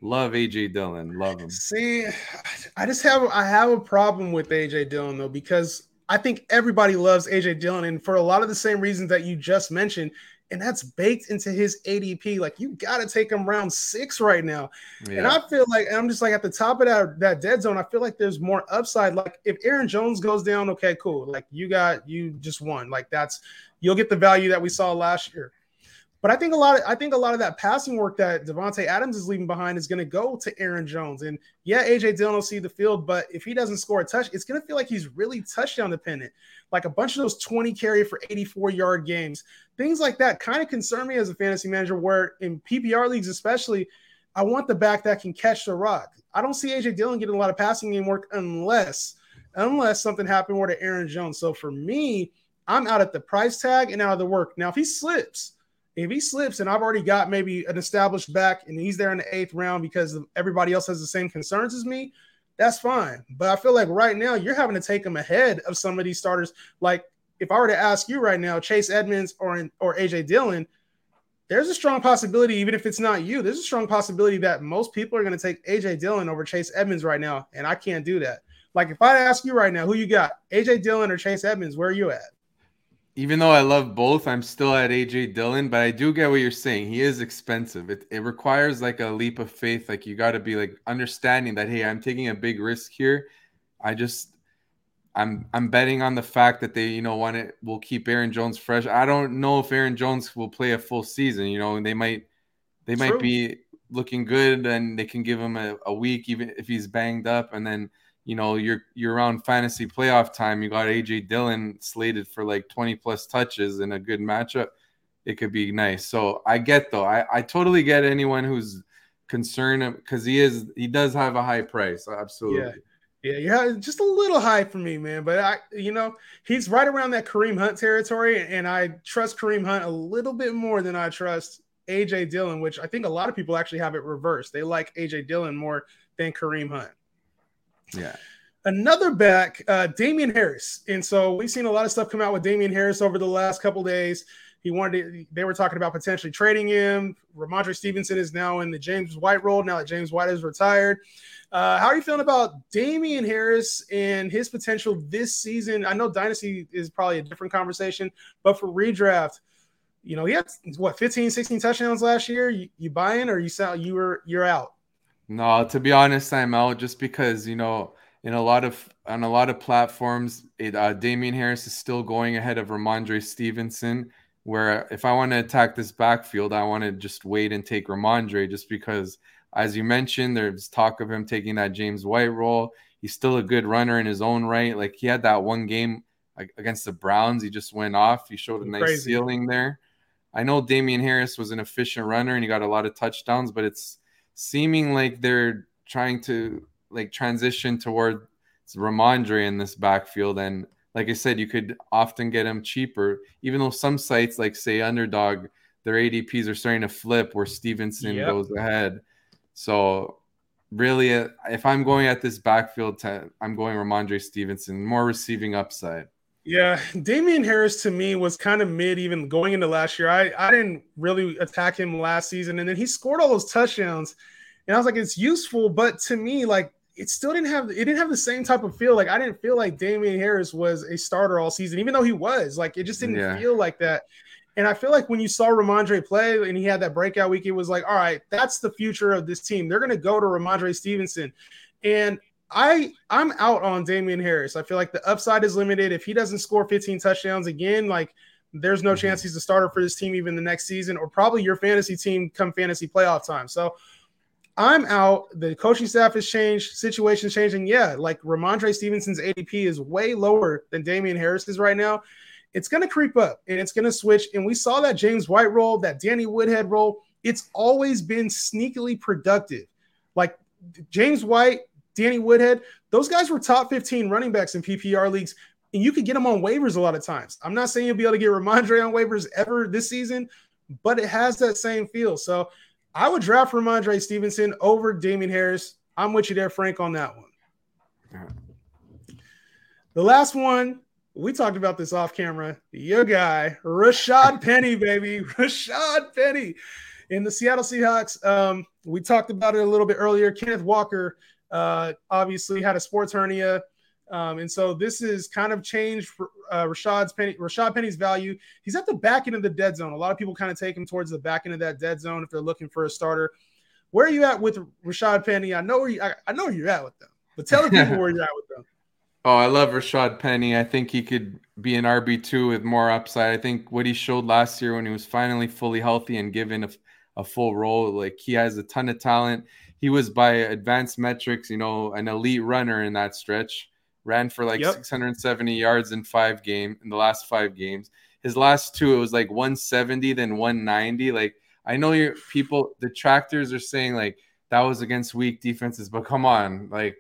love AJ Dillon. Love him. See, I just have I have a problem with AJ Dillon though because I think everybody loves AJ Dillon, and for a lot of the same reasons that you just mentioned, and that's baked into his ADP. Like you got to take him round six right now, yeah. and I feel like I'm just like at the top of that that dead zone. I feel like there's more upside. Like if Aaron Jones goes down, okay, cool. Like you got you just won. Like that's you'll get the value that we saw last year. But I think a lot of I think a lot of that passing work that Davante Adams is leaving behind is going to go to Aaron Jones. And yeah, AJ Dillon will see the field, but if he doesn't score a touch, it's going to feel like he's really touchdown dependent. Like a bunch of those 20 carry for 84 yard games, things like that kind of concern me as a fantasy manager. Where in PPR leagues, especially, I want the back that can catch the rock. I don't see AJ Dillon getting a lot of passing game work unless unless something happened more to Aaron Jones. So for me, I'm out at the price tag and out of the work. Now if he slips if he slips and I've already got maybe an established back and he's there in the eighth round because everybody else has the same concerns as me, that's fine. But I feel like right now you're having to take him ahead of some of these starters. Like if I were to ask you right now, Chase Edmonds or or AJ Dillon, there's a strong possibility, even if it's not you, there's a strong possibility that most people are going to take AJ Dillon over Chase Edmonds right now, and I can't do that. Like if I ask you right now, who you got, AJ Dillon or Chase Edmonds, where are you at? Even though I love both, I'm still at AJ Dillon, but I do get what you're saying. He is expensive. It, it requires like a leap of faith. Like you got to be like understanding that hey, I'm taking a big risk here. I just I'm I'm betting on the fact that they you know want it will keep Aaron Jones fresh. I don't know if Aaron Jones will play a full season. You know, they might they True. might be looking good and they can give him a, a week even if he's banged up and then you know, you're you're around fantasy playoff time. You got AJ Dillon slated for like 20 plus touches in a good matchup. It could be nice. So I get though. I, I totally get anyone who's concerned because he is he does have a high price. Absolutely. Yeah. Yeah, yeah, just a little high for me, man. But I, you know, he's right around that Kareem Hunt territory, and I trust Kareem Hunt a little bit more than I trust AJ Dillon, which I think a lot of people actually have it reversed. They like AJ Dillon more than Kareem Hunt. Yeah. Another back, uh, Damien Harris, and so we've seen a lot of stuff come out with Damien Harris over the last couple days. He wanted to, they were talking about potentially trading him. Rhamondre Stevenson is now in the James White role now that James White is retired. Uh, how are you feeling about Damien Harris and his potential this season? I know Dynasty is probably a different conversation, but for redraft, you know, he had what 15, 16 touchdowns last year. You, you buying or you sell you were you're out? No, to be honest, I'm out just because, you know, in a lot of on a lot of platforms, it uh, Damien Harris is still going ahead of Rhamondre Stevenson. Where if I want to attack this backfield, I want to just wait and take Rhamondre just because as you mentioned, there's talk of him taking that James White role. He's still a good runner in his own right. Like he had that one game against the Browns, he just went off. He showed a nice Crazy. ceiling there. I know Damien Harris was an efficient runner and he got a lot of touchdowns, but it's seeming like they're trying to like transition toward Rhamondre in this backfield. And like I said, you could often get him cheaper, even though some sites like say Underdog, their ADPs are starting to flip where Stevenson yep. goes ahead. So really, if I'm going at this backfield, to, I'm going Rhamondre Stevenson, more receiving upside. Yeah, Damien Harris to me was kind of mid even going into last year. I, I didn't really attack him last season, and then he scored all those touchdowns, and I was like, it's useful, but to me, like it still didn't have it didn't have the same type of feel. Like I didn't feel like Damien Harris was a starter all season, even though he was. Like it just didn't yeah. feel like that. And I feel like when you saw Rhamondre play and he had that breakout week, it was like, all right, that's the future of this team. They're going to go to Rhamondre Stevenson. And I I'm out on Damien Harris. I feel like the upside is limited. If he doesn't score 15 touchdowns again, like there's no chance mm-hmm. he's a starter for this team even the next season, or probably your fantasy team come fantasy playoff time. So I'm out. The coaching staff has changed, situation's changing. Yeah, like Rhamondre Stevenson's ADP is way lower than Damien Harris is right now it's going to creep up and it's going to switch. And we saw that James White role, that Danny Woodhead role. It's always been sneakily productive. Like James White, Danny Woodhead, those guys were top 15 running backs in PPR leagues, and you could get them on waivers a lot of times. I'm not saying you'll be able to get Rhamondre on waivers ever this season, but it has that same feel. So I would draft Rhamondre Stevenson over Damien Harris. I'm with you there, Frank, on that one. The last one we talked about this off camera. Your guy, Rashad (laughs) Penny, baby. Rashad Penny in the Seattle Seahawks. Um, we talked about it a little bit earlier. Kenneth Walker uh, obviously had a sports hernia. Um, and so this is kind of changed for, uh, Rashad's Penny, Rashad Penny's value. He's at the back end of the dead zone. A lot of people kind of take him towards the back end of that dead zone if they're looking for a starter. Where are you at with Rashad Penny? I know where you, I, I know where you're at with them, but tell the people (laughs) where you're at with them. Oh, I love Rashad Penny. I think he could be an RB2 with more upside. I think what he showed last year when he was finally fully healthy and given a, a full role, like he has a ton of talent. He was by advanced metrics, you know, an elite runner in that stretch. Ran for like yep. 670 yards in five game in the last five games. His last two, it was like 170, then 190. Like I know your people, the detractors are saying like that was against weak defenses, but come on, like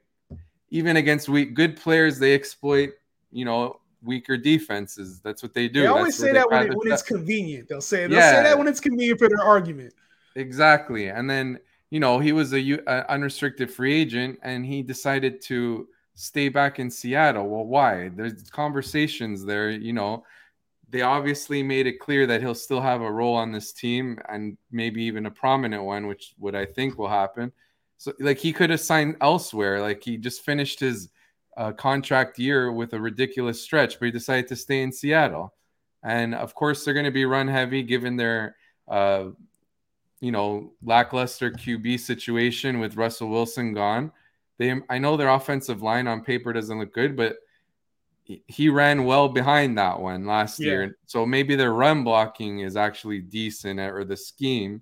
even against weak good players, they exploit, you know, weaker defenses. That's what they do. They always That's say that when, it, when it's convenient. They'll say they'll yeah, say that when it's convenient for their argument. Exactly. And then, you know, he was a, unrestricted free agent and he decided to stay back in Seattle. Well, why? There's conversations there, you know. They obviously made it clear that he'll still have a role on this team and maybe even a prominent one, which what I think will happen. So like he could have signed elsewhere. Like he just finished his uh, contract year with a ridiculous stretch, but he decided to stay in Seattle. And of course, they're going to be run heavy given their, uh, you know, lackluster QB situation with Russell Wilson gone. They, I know their offensive line on paper doesn't look good, but he ran well behind that one last yeah. year. So maybe their run blocking is actually decent or the scheme.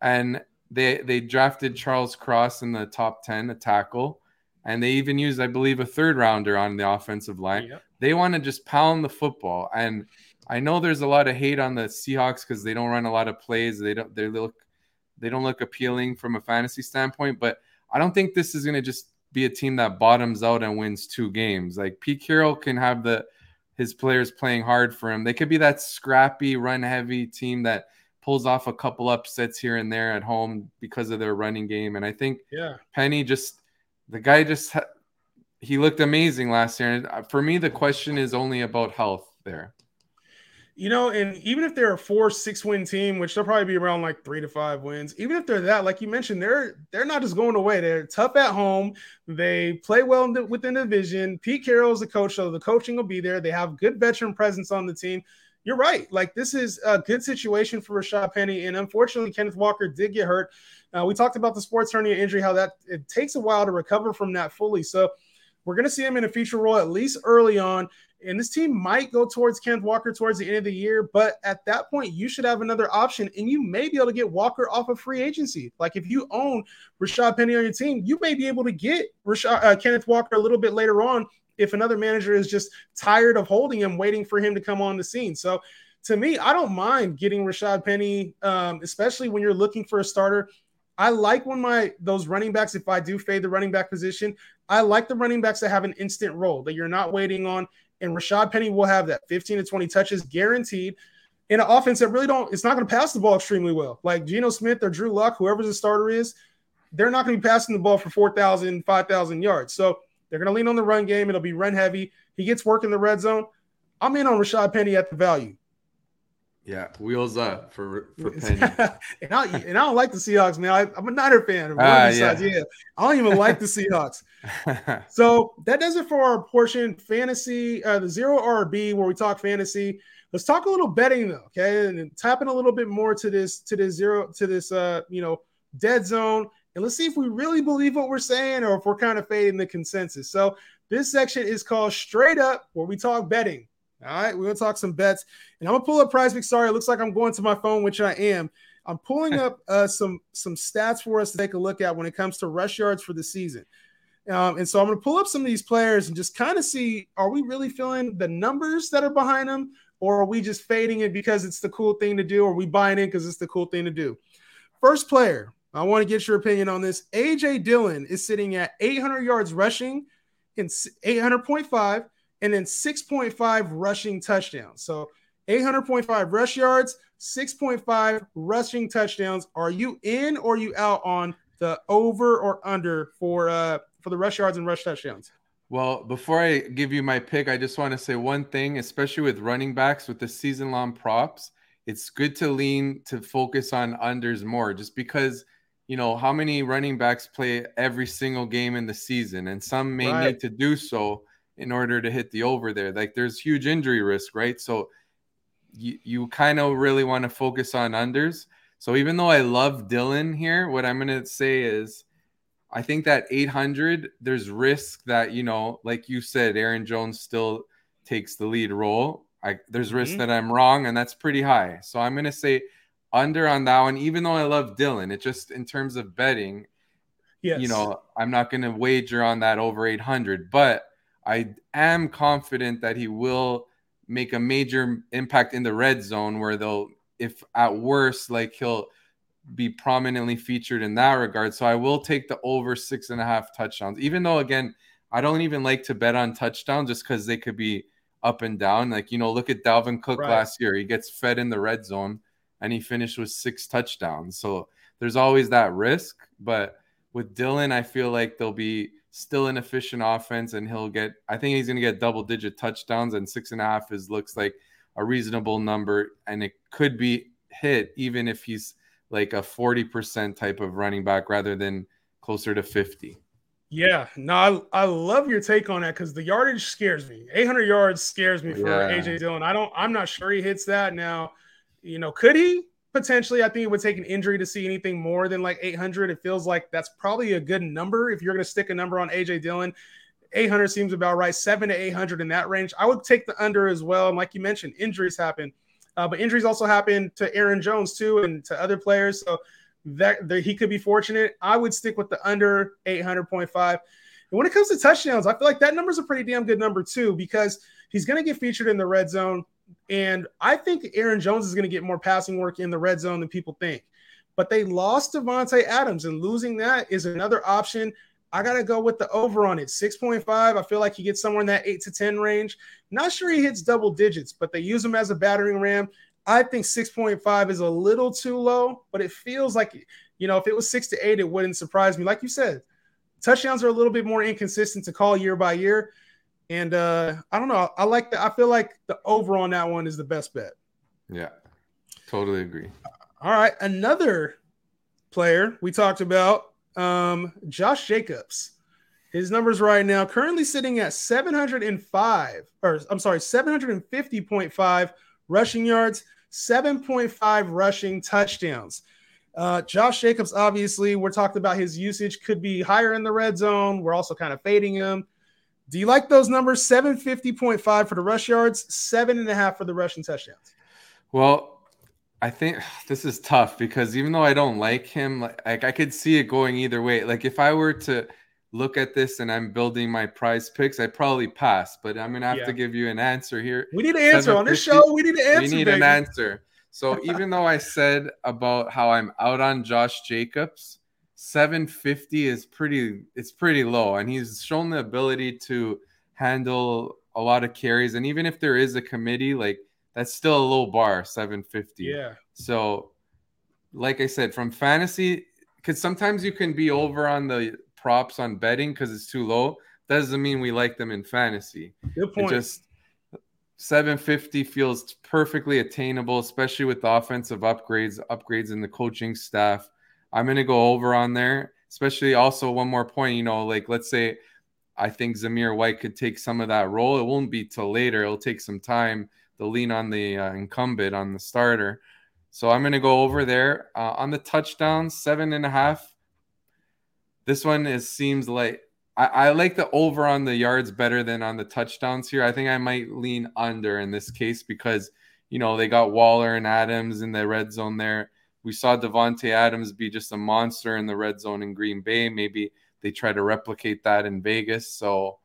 And they they drafted Charles Cross in the top 10, a tackle, and they even used, I believe, a third rounder on the offensive line. Yep. They want to just pound the football. And I know there's a lot of hate on the Seahawks because they don't run a lot of plays. They don't they look they don't look appealing from a fantasy standpoint, but I don't think this is gonna just be a team that bottoms out and wins two games. Like Pete Carroll can have the his players playing hard for him. They could be that scrappy, run heavy team that pulls off a couple upsets here and there at home because of their running game. And I think yeah, Penny just the guy just he looked amazing last year. And uh, for me, the question is only about health there. You know, and even if they're a four, six win team, which they'll probably be around like three to five wins, even if they're that, like you mentioned, they're they're not just going away. They're tough at home. They play well within the division. Pete Carroll is the coach, so the coaching will be there. They have good veteran presence on the team. You're right. Like this is a good situation for Rashad Penny, and unfortunately, Kenneth Walker did get hurt. Uh, we talked about the sports hernia injury, how that it takes a while to recover from that fully. So we're going to see him in a feature role at least early on. And this team might go towards Kenneth Walker towards the end of the year, but at that point, you should have another option, and you may be able to get Walker off of free agency. Like if you own Rashad Penny on your team, you may be able to get Rashad, uh, Kenneth Walker a little bit later on if another manager is just tired of holding him, waiting for him to come on the scene. So to me, I don't mind getting Rashad Penny, um, especially when you're looking for a starter. I like when my those running backs, if I do fade the running back position, I like the running backs that have an instant role that you're not waiting on. And Rashad Penny will have that 15 to 20 touches guaranteed in an offense that really don't, it's not going to pass the ball extremely well. Like Geno Smith or Drew Lock, whoever the starter is, they're not going to be passing the ball for 4,000, 5,000 yards. So they're going to lean on the run game. It'll be run heavy. He gets work in the red zone. I'm in on Rashad Penny at the value. Yeah, wheels up for for Penny. (laughs) and, I, and I don't like the Seahawks, man. I, am a Niner fan. Uh, yeah. yeah. I don't even like the Seahawks. (laughs) so that does it for our portion fantasy, uh, the zero RB where we talk fantasy. Let's talk a little betting though, okay? And, and tapping a little bit more to this to this zero to this uh you know dead zone, and let's see if we really believe what we're saying or if we're kind of fading the consensus. So this section is called straight up where we talk betting. All right, we're gonna talk some bets, and I'm gonna pull up PrizePicks. Sorry, it looks like I'm going to my phone, which I am. I'm pulling up (laughs) uh, some some stats for us to take a look at when it comes to rush yards for the season. Um, and so I'm going to pull up some of these players and just kind of see are we really feeling the numbers that are behind them, or are we just fading it because it's the cool thing to do, or we buying in because it's the cool thing to do? First player, I want to get your opinion on this. AJ Dillon is sitting at 800 yards rushing in 800.5 and then 6.5 rushing touchdowns. So 800.5 rush yards, 6.5 rushing touchdowns. Are you in or you out on the over or under for uh for the rush yards and rush touchdowns? Well, before I give you my pick, I just want to say one thing, especially with running backs with the season long props, it's good to lean to focus on unders more just because you know how many running backs play every single game in the season and some may right. need to do so in order to hit the over there. Like there's huge injury risk, right? So you, you kind of really want to focus on unders. So even though I love Dillon here, what I'm going to say is I think that 800, there's risk that, you know, like you said, Aaron Jones still takes the lead role. I, there's risk mm-hmm. that I'm wrong, and that's pretty high. So I'm going to say under on that one, even though I love Dillon. It just, in terms of betting, yes. you know, I'm not going to wager on that over 800. But I am confident that he will make a major impact in the red zone where they'll, if at worst, like he'll be prominently featured in that regard. So I will take the over six and a half touchdowns, even though, again, I don't even like to bet on touchdowns just because they could be up and down. Like, you know, look at Dalvin Cook right. last year. He gets fed in the red zone and he finished with six touchdowns. So there's always that risk. But with Dillon I feel like there'll be still an efficient offense, and he'll get. I think he's going to get double digit touchdowns, and six and a half is looks like a reasonable number, and it could be hit even if he's like a forty percent type of running back rather than closer to fifty. Yeah, no, I, I love your take on that because the yardage scares me. 800 yards scares me for yeah. AJ Dillon. I don't, I'm not sure he hits that now. You know, could he? Potentially, I think it would take an injury to see anything more than like 800. It feels like that's probably a good number if you're going to stick a number on AJ Dillon. 800 seems about right. Seven to 800 in that range. I would take the under as well. And like you mentioned, injuries happen, uh, but injuries also happen to Aaron Jones too and to other players. So that, that he could be fortunate. I would stick with the under 800.5. And when it comes to touchdowns, I feel like that number is a pretty damn good number too because he's going to get featured in the red zone. And I think Aaron Jones is going to get more passing work in the red zone than people think. But they lost Davante Adams, and losing that is another option. I got to go with the over on it 6.5. I feel like he gets somewhere in that 8 to 10 range. Not sure he hits double digits, but they use him as a battering ram. I think 6.5 is a little too low, but it feels like, you know, if it was 6 to 8, it wouldn't surprise me. Like you said, touchdowns are a little bit more inconsistent to call year by year. And uh, I don't know. I like that. I feel like the over on that one is the best bet. Yeah, totally agree. All right. Another player we talked about, um, Josh Jacobs. His numbers right now currently sitting at 705, or I'm sorry, 750.5 rushing yards, 7.5 rushing touchdowns. Uh, Josh Jacobs, obviously, we're talking about his usage could be higher in the red zone. We're also kind of fading him. Do you like those numbers? 750.5 for the rush yards, seven and a half for the rushing touchdowns. Well, I think (sighs) this is tough because even though I don't like him, like, like I could see it going either way. Like if I were to look at this and I'm building my prize picks, I probably pass. But I'm gonna have yeah. to give you an answer here. We need an answer on this show. We need an answer. We need baby. an answer. So even though I said about how I'm out on Josh Jacobs, 750 is pretty. It's pretty low, and he's shown the ability to handle a lot of carries. And even if there is a committee, like that's still a low bar, 750. Yeah. So, like I said, from fantasy, because sometimes you can be over on the props on betting because it's too low. Doesn't mean we like them in fantasy. Good point. It just 750 feels perfectly attainable, especially with the offensive upgrades, upgrades in the coaching staff. I'm going to go over on there, especially also one more point. You know, like let's say I think Zamir White could take some of that role. It won't be till later. It'll take some time to lean on the uh, incumbent, on the starter. So I'm going to go over there uh, on the touchdowns, seven and a half. This one is seems like I, I, like the over on the yards better than on the touchdowns here. I think I might lean under in this case because you know they got Waller and Adams in the red zone there. We saw Davante Adams be just a monster in the red zone in Green Bay. Maybe they try to replicate that in Vegas. So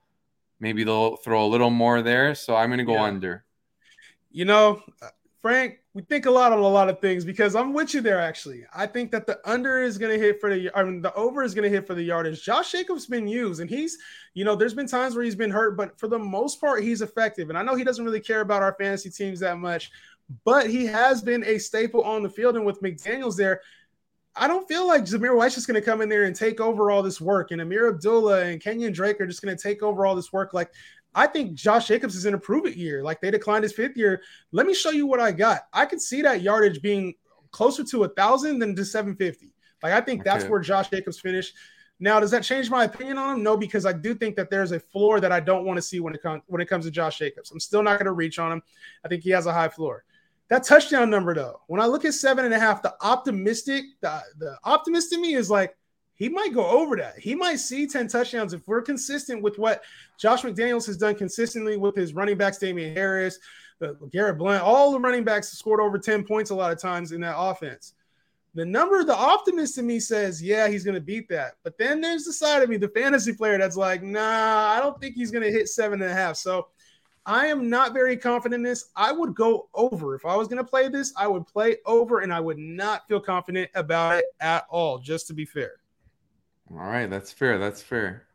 maybe they'll throw a little more there. So I'm going to go yeah. under. You know, uh, Frank, we think a lot on a lot of things because I'm with you there. Actually, I think that the under is going to hit for the, I mean, the over is going to hit for the yardage. Josh Jacobs been used, and he's, you know, there's been times where he's been hurt, but for the most part, he's effective. And I know he doesn't really care about our fantasy teams that much, but he has been a staple on the field. And with McDaniels there, I don't feel like Zamir White's just going to come in there and take over all this work, and Ameer Abdullah and Kenyan Drake are just going to take over all this work. Like I think Josh Jacobs is in a prove it year. Like they declined his fifth year. Let me show you what I got. I could see that yardage being closer to a thousand than to 750. Like I think okay. that's where Josh Jacobs finished. Now, does that change my opinion on him? No, because I do think that there's a floor that I don't want to see when it comes when it comes to Josh Jacobs. I'm still not going to reach on him. I think he has a high floor. That touchdown number, though, when I look at seven and a half, the optimistic, the, the optimist in me is like, he might go over that. He might see 10 touchdowns if we're consistent with what Josh McDaniels has done consistently with his running backs, Damien Harris, uh, Garrett Blount, all the running backs scored over 10 points a lot of times in that offense. The number, the optimist in me says, yeah, he's going to beat that. But then there's the side of me, the fantasy player, that's like, nah, I don't think he's going to hit seven and a half. So I am not very confident in this. I would go over. If I was going to play this, I would play over and I would not feel confident about it at all, just to be fair. All right, that's fair. That's fair.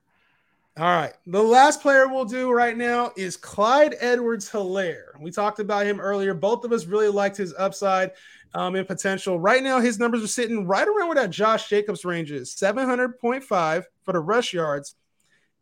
All right. The last player we'll do right now is Clyde Edwards Helaire. We talked about him earlier. Both of us really liked his upside um, and potential. Right now, his numbers are sitting right around where that Josh Jacobs range is 700.5 for the rush yards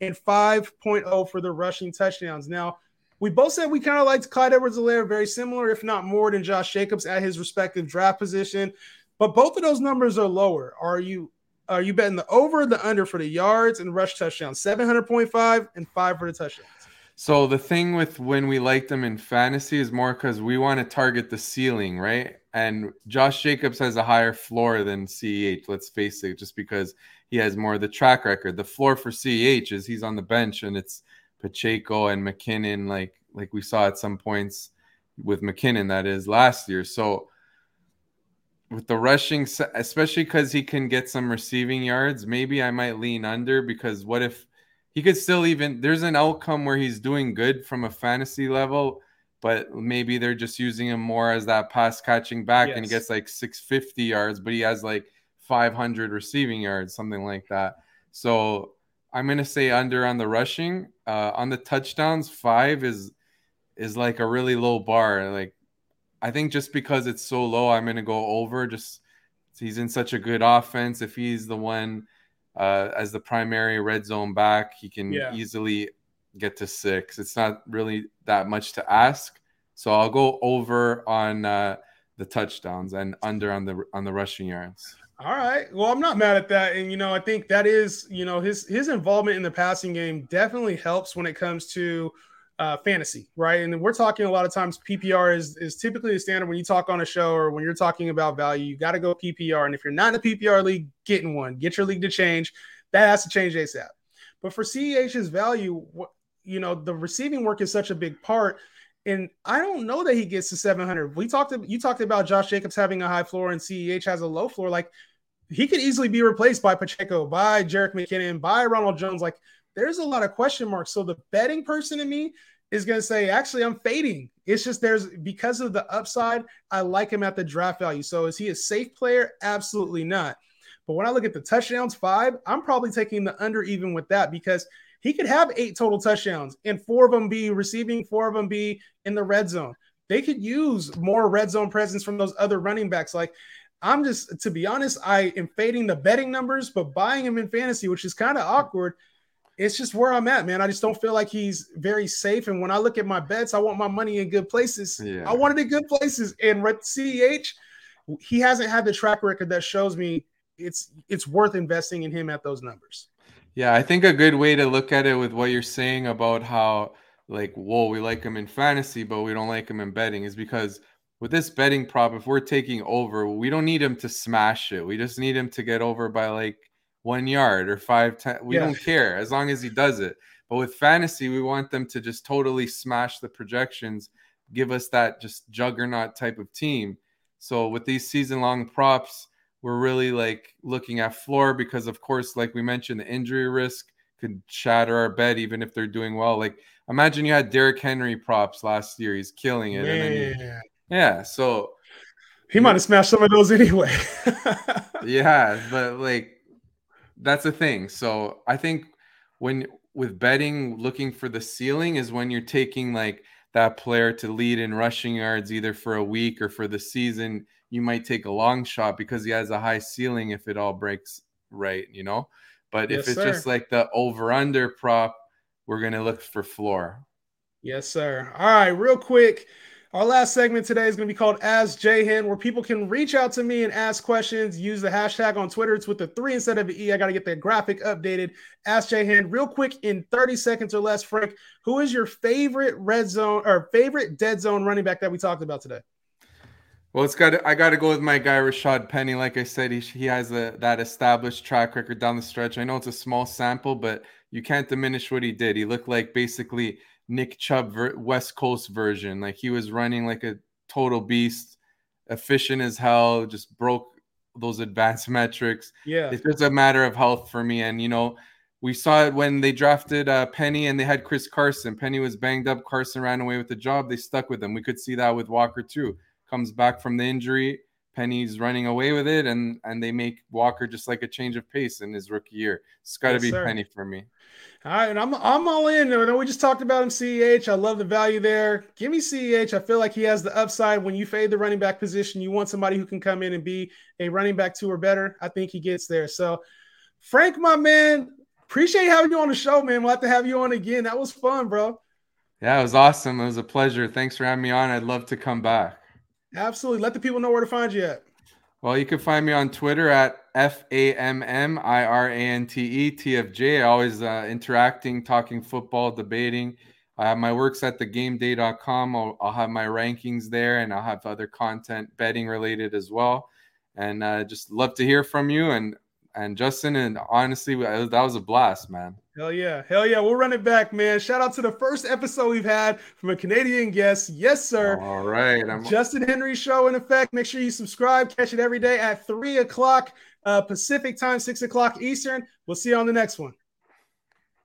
and 5.0 for the rushing touchdowns. Now, we both said we kind of liked Clyde Edwards Helaire, very similar, if not more, than Josh Jacobs at his respective draft position. But both of those numbers are lower. Are you are you betting the over the under for the yards and rush touchdowns? 700.5 and five for the touchdowns. So the thing with when we like them in fantasy is more because we want to target the ceiling, right? And Josh Jacobs has a higher floor than CEH, let's face it, just because he has more of the track record. The floor for CEH is he's on the bench and it's Pacheco and McKinnon, like like we saw at some points with McKinnon, that is last year. So with the rushing, especially because he can get some receiving yards, maybe I might lean under because what if he could still even there's an outcome where he's doing good from a fantasy level, but maybe they're just using him more as that pass catching back yes. and he gets like 650 yards, but he has like 500 receiving yards, something like that. So I'm gonna say under on the rushing. Uh, on the touchdowns, five is is like a really low bar. Like I think just because it's so low, I'm gonna go over. Just he's in such a good offense. If he's the one uh, as the primary red zone back, he can yeah. easily get to six. It's not really that much to ask. So I'll go over on uh, the touchdowns and under on the on the rushing yards. All right. Well, I'm not mad at that, and you know, I think that is, you know, his his involvement in the passing game definitely helps when it comes to uh, fantasy, right? And we're talking a lot of times PPR is is typically the standard when you talk on a show or when you're talking about value. You got to go PPR, and if you're not in a PPR league, get in one. Get your league to change. That has to change ASAP. But for CEH's value, you know, the receiving work is such a big part. And I don't know that he gets to 700. We talked, you talked about Josh Jacobs having a high floor and CEH has a low floor. Like he could easily be replaced by Pacheco, by Jerick McKinnon, by Ronald Jones. Like there's a lot of question marks. So the betting person in me is going to say, actually, I'm fading. It's just there's because of the upside, I like him at the draft value. So is he a safe player? Absolutely not. But when I look at the touchdowns, five, I'm probably taking the under even with that because he could have eight total touchdowns and four of them be receiving, four of them be in the red zone. They could use more red zone presence from those other running backs. Like, I'm just, to be honest, I am fading the betting numbers, but buying him in fantasy, which is kind of awkward. It's just where I'm at, man. I just don't feel like he's very safe. And when I look at my bets, I want my money in good places. Yeah. I want it in good places. And CEH, he hasn't had the track record that shows me it's it's worth investing in him at those numbers. Yeah, I think a good way to look at it with what you're saying about how like whoa we like him in fantasy but we don't like him in betting is because with this betting prop if we're taking over we don't need him to smash it. We just need him to get over by like one yard or five ten we yeah. don't care as long as he does it. But with fantasy we want them to just totally smash the projections give us that just juggernaut type of team. So with these season long props we're really like looking at floor because of course like we mentioned the injury risk could shatter our bet even if they're doing well. Like imagine you had Derrick Henry props last year. He's killing it. You, yeah so he might have smashed some of those anyway (laughs) yeah but like that's the thing so i think when with betting looking for the ceiling is when you're taking like that player to lead in rushing yards either for a week or for the season you might take a long shot because he has a high ceiling if it all breaks right, you know. But yes, if it's sir. just like the over under prop, we're going to look for floor. Yes, sir. All right, real quick. Our last segment today is going to be called Ask Jahan, where people can reach out to me and ask questions. Use the hashtag on Twitter. It's with the three instead of the E. I got to get the graphic updated. Ask Jahan, real quick in 30 seconds or less. Frank, who is your favorite red zone or favorite dead zone running back that we talked about today? Well, it's got. I got to go with my guy Rashad Penny. Like I said, he he has a, that established track record down the stretch. I know it's a small sample, but you can't diminish what he did. He looked like basically Nick Chubb ver- West Coast version. Like he was running like a total beast, efficient as hell. Just broke those advanced (laughs) metrics. Yeah, it's just a matter of health for me. And you know, we saw it when they drafted uh, Penny and they had Chris Carson. Penny was banged up. Carson ran away with the job. They stuck with him. We could see that with Walker too comes back from the injury. Penny's running away with it, and and they make Walker just like a change of pace in his rookie year. It's got to yes, be sir. Penny for me. All right, I'm I'm all in. I know we just talked about him. Ceh, I love the value there. Give me Ceh. I feel like he has the upside. When you fade the running back position, you want somebody who can come in and be a running back two or better. I think he gets there. So, Frank, my man, appreciate having you on the show, man. We'll have to have you on again. That was fun, bro. Yeah, it was awesome. It was a pleasure. Thanks for having me on. I'd love to come back. Absolutely. Let the people know where to find you at. Well, you can find me on Twitter at F A M M I R A N T E T F J. Always uh, interacting, talking football, debating. My work's at thegameday.com. I'll, I'll have my rankings there and I'll have other content betting related as well. And uh, just love to hear from you. And and Justin, and honestly, that was a blast, man. Hell yeah. Hell yeah. We'll run it back, man. Shout out to the first episode we've had from a Canadian guest. Yes, sir. All right. I'm... Justin Henry Show in effect. Make sure you subscribe. Catch it every day at 3 o'clock uh, Pacific time, 6 o'clock Eastern. We'll see you on the next one.